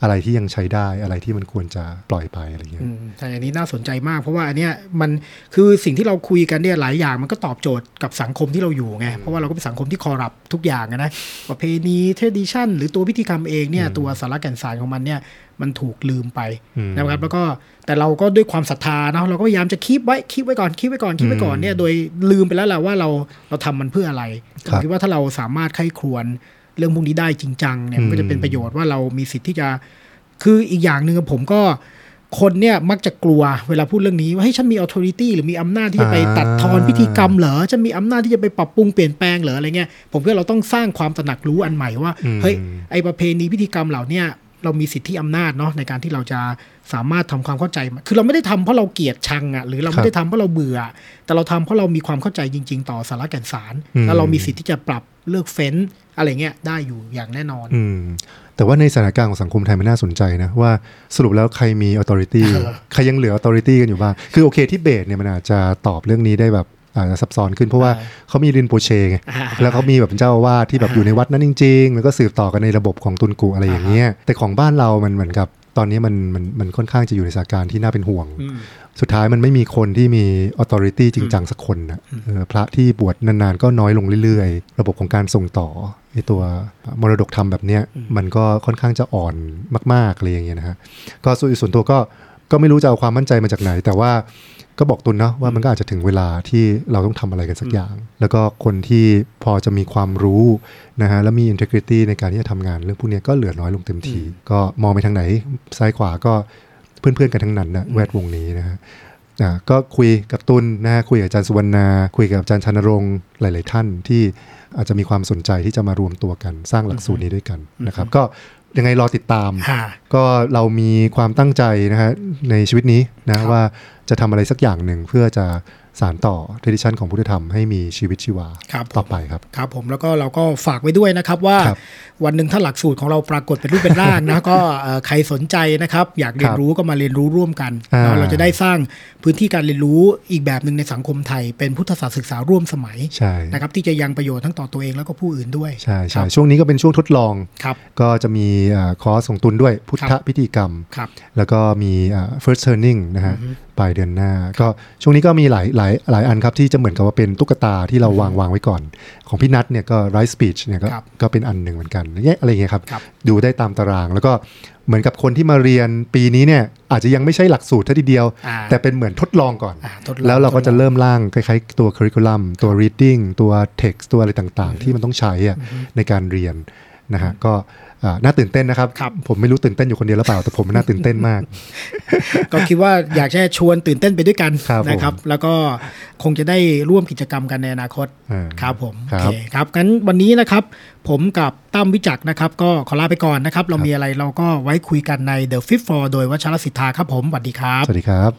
อะไรที่ยังใช้ได้อะไรที่มันควรจะปล่อยไปอะไรเงี้ยอืมใช่อันนี้น่าสนใจมาก เพราะว่าอันเนี้ยมันคือสิ่งที่เราคุยกันเนี่ยหลายอย่างมันก็ตอบโจทย์กับสังคมที่เราอยู่ไงเพราะว่าเราก็เป็นสังคมที่คอรัปทุกอย่างอะนะประเพณีเทดิชันหรือตัวพิธีกรรมเองเนี่ยตัวสาระแก่นสารของมันเนี่ยมันถูกลืมไปอืมนะครับแล้วก็แต่เราก็ด้วยความศรัทธาเนาะเราก็พยายามจะคีบไว้คีบไว้ก่อนคีบไว้ก่อนคีบไว้ก่อนเนี่ยโดยลืมไปแล้วแหละว่าเราเราทำมันเพื่ออะไรครับผมคิดว่าถ้าเราสามารถไข้ครวน เรื่องพวกนี้ได้จริงจังเนี่ยมันก็จะเป็นประโยชน์ว่าเรามีสิทธิ์ที่จะ คืออีกอย่างหนึ่งอะผมก็คนเนี่ยมักจะกลัวเวลาพูดเรื่องนี้ว่าให้ยฉันมี authority หรือมีอำนาจที่จะไปอ่าตัดทอนพิธีกรรมเหรอฉันมีอำนาจที่จะไปปรับปรุงเปลี่ยนแปลงเหรออะไรเงี้ยผมว่าเราต้องสร้างความตระหนักรู้อันใหม่ว่าอืมเฮ้ยไอประเพณีพิธีกรรมเหล่าเนี้ย เรามีสิทธิอำนาจเนาะในการที่เราจะสามารถทำความเข้าใจมันคือเราไม่ได้ทำเพราะเราเกลียดชังอะหรือเราไม่ได้ทำเพราะเราเบื่อ แต่เราทำเพราะเรามีความเข้าใจจริง ๆ ต่อสาระแก่นสารอืมแล้วเรามีสิทธิ์ที่จะปรับเลือกเฟ้นอะไรเงี้ยได้อยู่อย่างแน่นอน อืมแต่ว่าในสถานการณ์ของสังคมไทยมันน่าสนใจนะว่าสรุปแล้วใครมี authority ใครยังเหลือ authority กันอยู่บ้าง คือโอเคที่เบสเนี่ยมันอาจจะตอบเรื่องนี้ได้แบบ อาจจะซับซ้อนขึ้นเพราะว่าอ่าเขามีรินโปเชไงอ่าแล้วเขามีแบบเจ้าอาวาสที่แบบอยู่ในวัดนั้นจริง ๆ แล้วก็สืบต่อกันในระบบของตุนกูอะไรอย่างเงี้ยแต่ของบ้านเรามันเหมือนกับตอนนี้มันมันมันค่อนข้างจะอยู่ในสถานการณ์ที่น่าเป็นห่วงอืมสุดท้ายมันไม่มีคนที่มี authority จริงจังสักคนนะเออพระที่บวชนานๆ ก็น้อยลงเรื่อยๆ ระบบของการส่งต่อไอตัวมรดกธรรมแบบเนี้ยมันก็ค่อนข้างจะอ่อนมากๆอะไรอย่างเงี้ยนะฮะก็ส่วนส่วนตัวก็ก็ไม่รู้จะเอาความมั่นใจมาจากไหน แต่ว่า ก็บอกตุนเนาะว่ามันก็อาจจะถึงเวลาที่เราต้องทำอะไรกันสักอย่าง แล้วก็คนที่พอจะมีความรู้นะฮะแล้วมี integrity ในการที่จะทำงานเรื่องพวกเนี้ยก็เหลือน้อยลงเต็มที ก็มองไปทางไหนซ้ายขวาก็เพื่อนๆกันทั้งนั้นนะแวดวงนี้นะฮะอ่าก็คุยกับตุลนะฮะคุยกับอาจารย์สุวรรณา คุยกับอาจารย์ชนรงค์หลาย ๆ ท่านที่อาจจะมีความสนใจที่จะมารวมตัวกัน สร้างหลักสูตรนี้ด้วยกันนะครับ ก็ยังไงรอติดตามค่ะก็เรามีความตั้งใจนะฮะในชีวิตนี้นะครับว่า จะทำอะไรสักอย่างหนึ่งเพื่อจะ สารต่อเทดิชันของพุทธธรรมให้มีชีวิตชีวาครับผมต่อไปครับครับผมแล้วก็เราก็ฝากไว้ด้วยนะครับว่าครับวันหนึ่งถ้าหลักสูตรของเราปรากฏเป็นรูปเป็นร่างนะก็เอ่อใครสนใจนะครับ อยากเรียนรู้ก็มาเรียนรู้ร่วมกันอ่าเนาะเราจะได้สร้างพื้นที่การเรียนรู้อีกแบบหนึ่งในสังคมไทย เป็นพุทธศาสตร์ศึกษาร่วมสมัยใช่นะครับที่จะยังประโยชน์ทั้งต่อตัวเองแล้วก็ผู้อื่นด้วยใช่คใช่รับช่วงนี้ก็เป็นช่วงทดลองครับก็จะมีอ่าคอร์สของตุลด้วยพุทคธรับพิธีกรรมครับแล้วก็มีอ่า first turning นะฮะปลายเดือนหน้า ก็ช่วงนี้ก็มีหลายหหลายหลายอันครับที่จะเหมือนกับว่าเป็นตุ๊กตาที่เราวางวางไว้ก่อน ของพี่นัทเนี่ยก็ right speech เนี่ยก็ครับก็เป็นอันหนึ่งเหมือนกันเนี่ยอะไรอย่างเงี้ยครับครับดูได้ตามตารางแล้วก็เหมือนกับคนที่มาเรียนปีนี้เนี่ยอาจจะยังไม่ใช่หลักสูตรทีเดียวอ่าแต่เป็นเหมือนทดลองก่อนอ่าทดองแล้วเราก็จะทดองเริ่มร่างคล้ายๆตัว curriculum ตัว reading ตัว text ตัวอะไรต่างๆ ที่มันต้องใช้อะในการเรียนนะฮะก็อ่า น่าตื่นเต้นนะครับครับผมไม่รู้ตื่นเต้นอยู่คนเดียวหรือเปล่าแต่ผมน่าตื่นเต้นมาก ก็คิดว่าอยากจะชวนตื่นเต้นไปด้วยกันครับนะครับผมแล้วก็คงจะได้ร่วมกิจกรรมกันในอนาคตอ่าครับผมครัโอบเคครับงั้นวันนี้นะครับ ผมกับตั้มวิจักรนะครับ ก็ขอลาไปก่อนนะครับ เรามีอะไรเราก็ไว้คุยกันใน The Fit for โดยวัชรศิทธาครับผมสวัสดีครับ สวัสดีครับ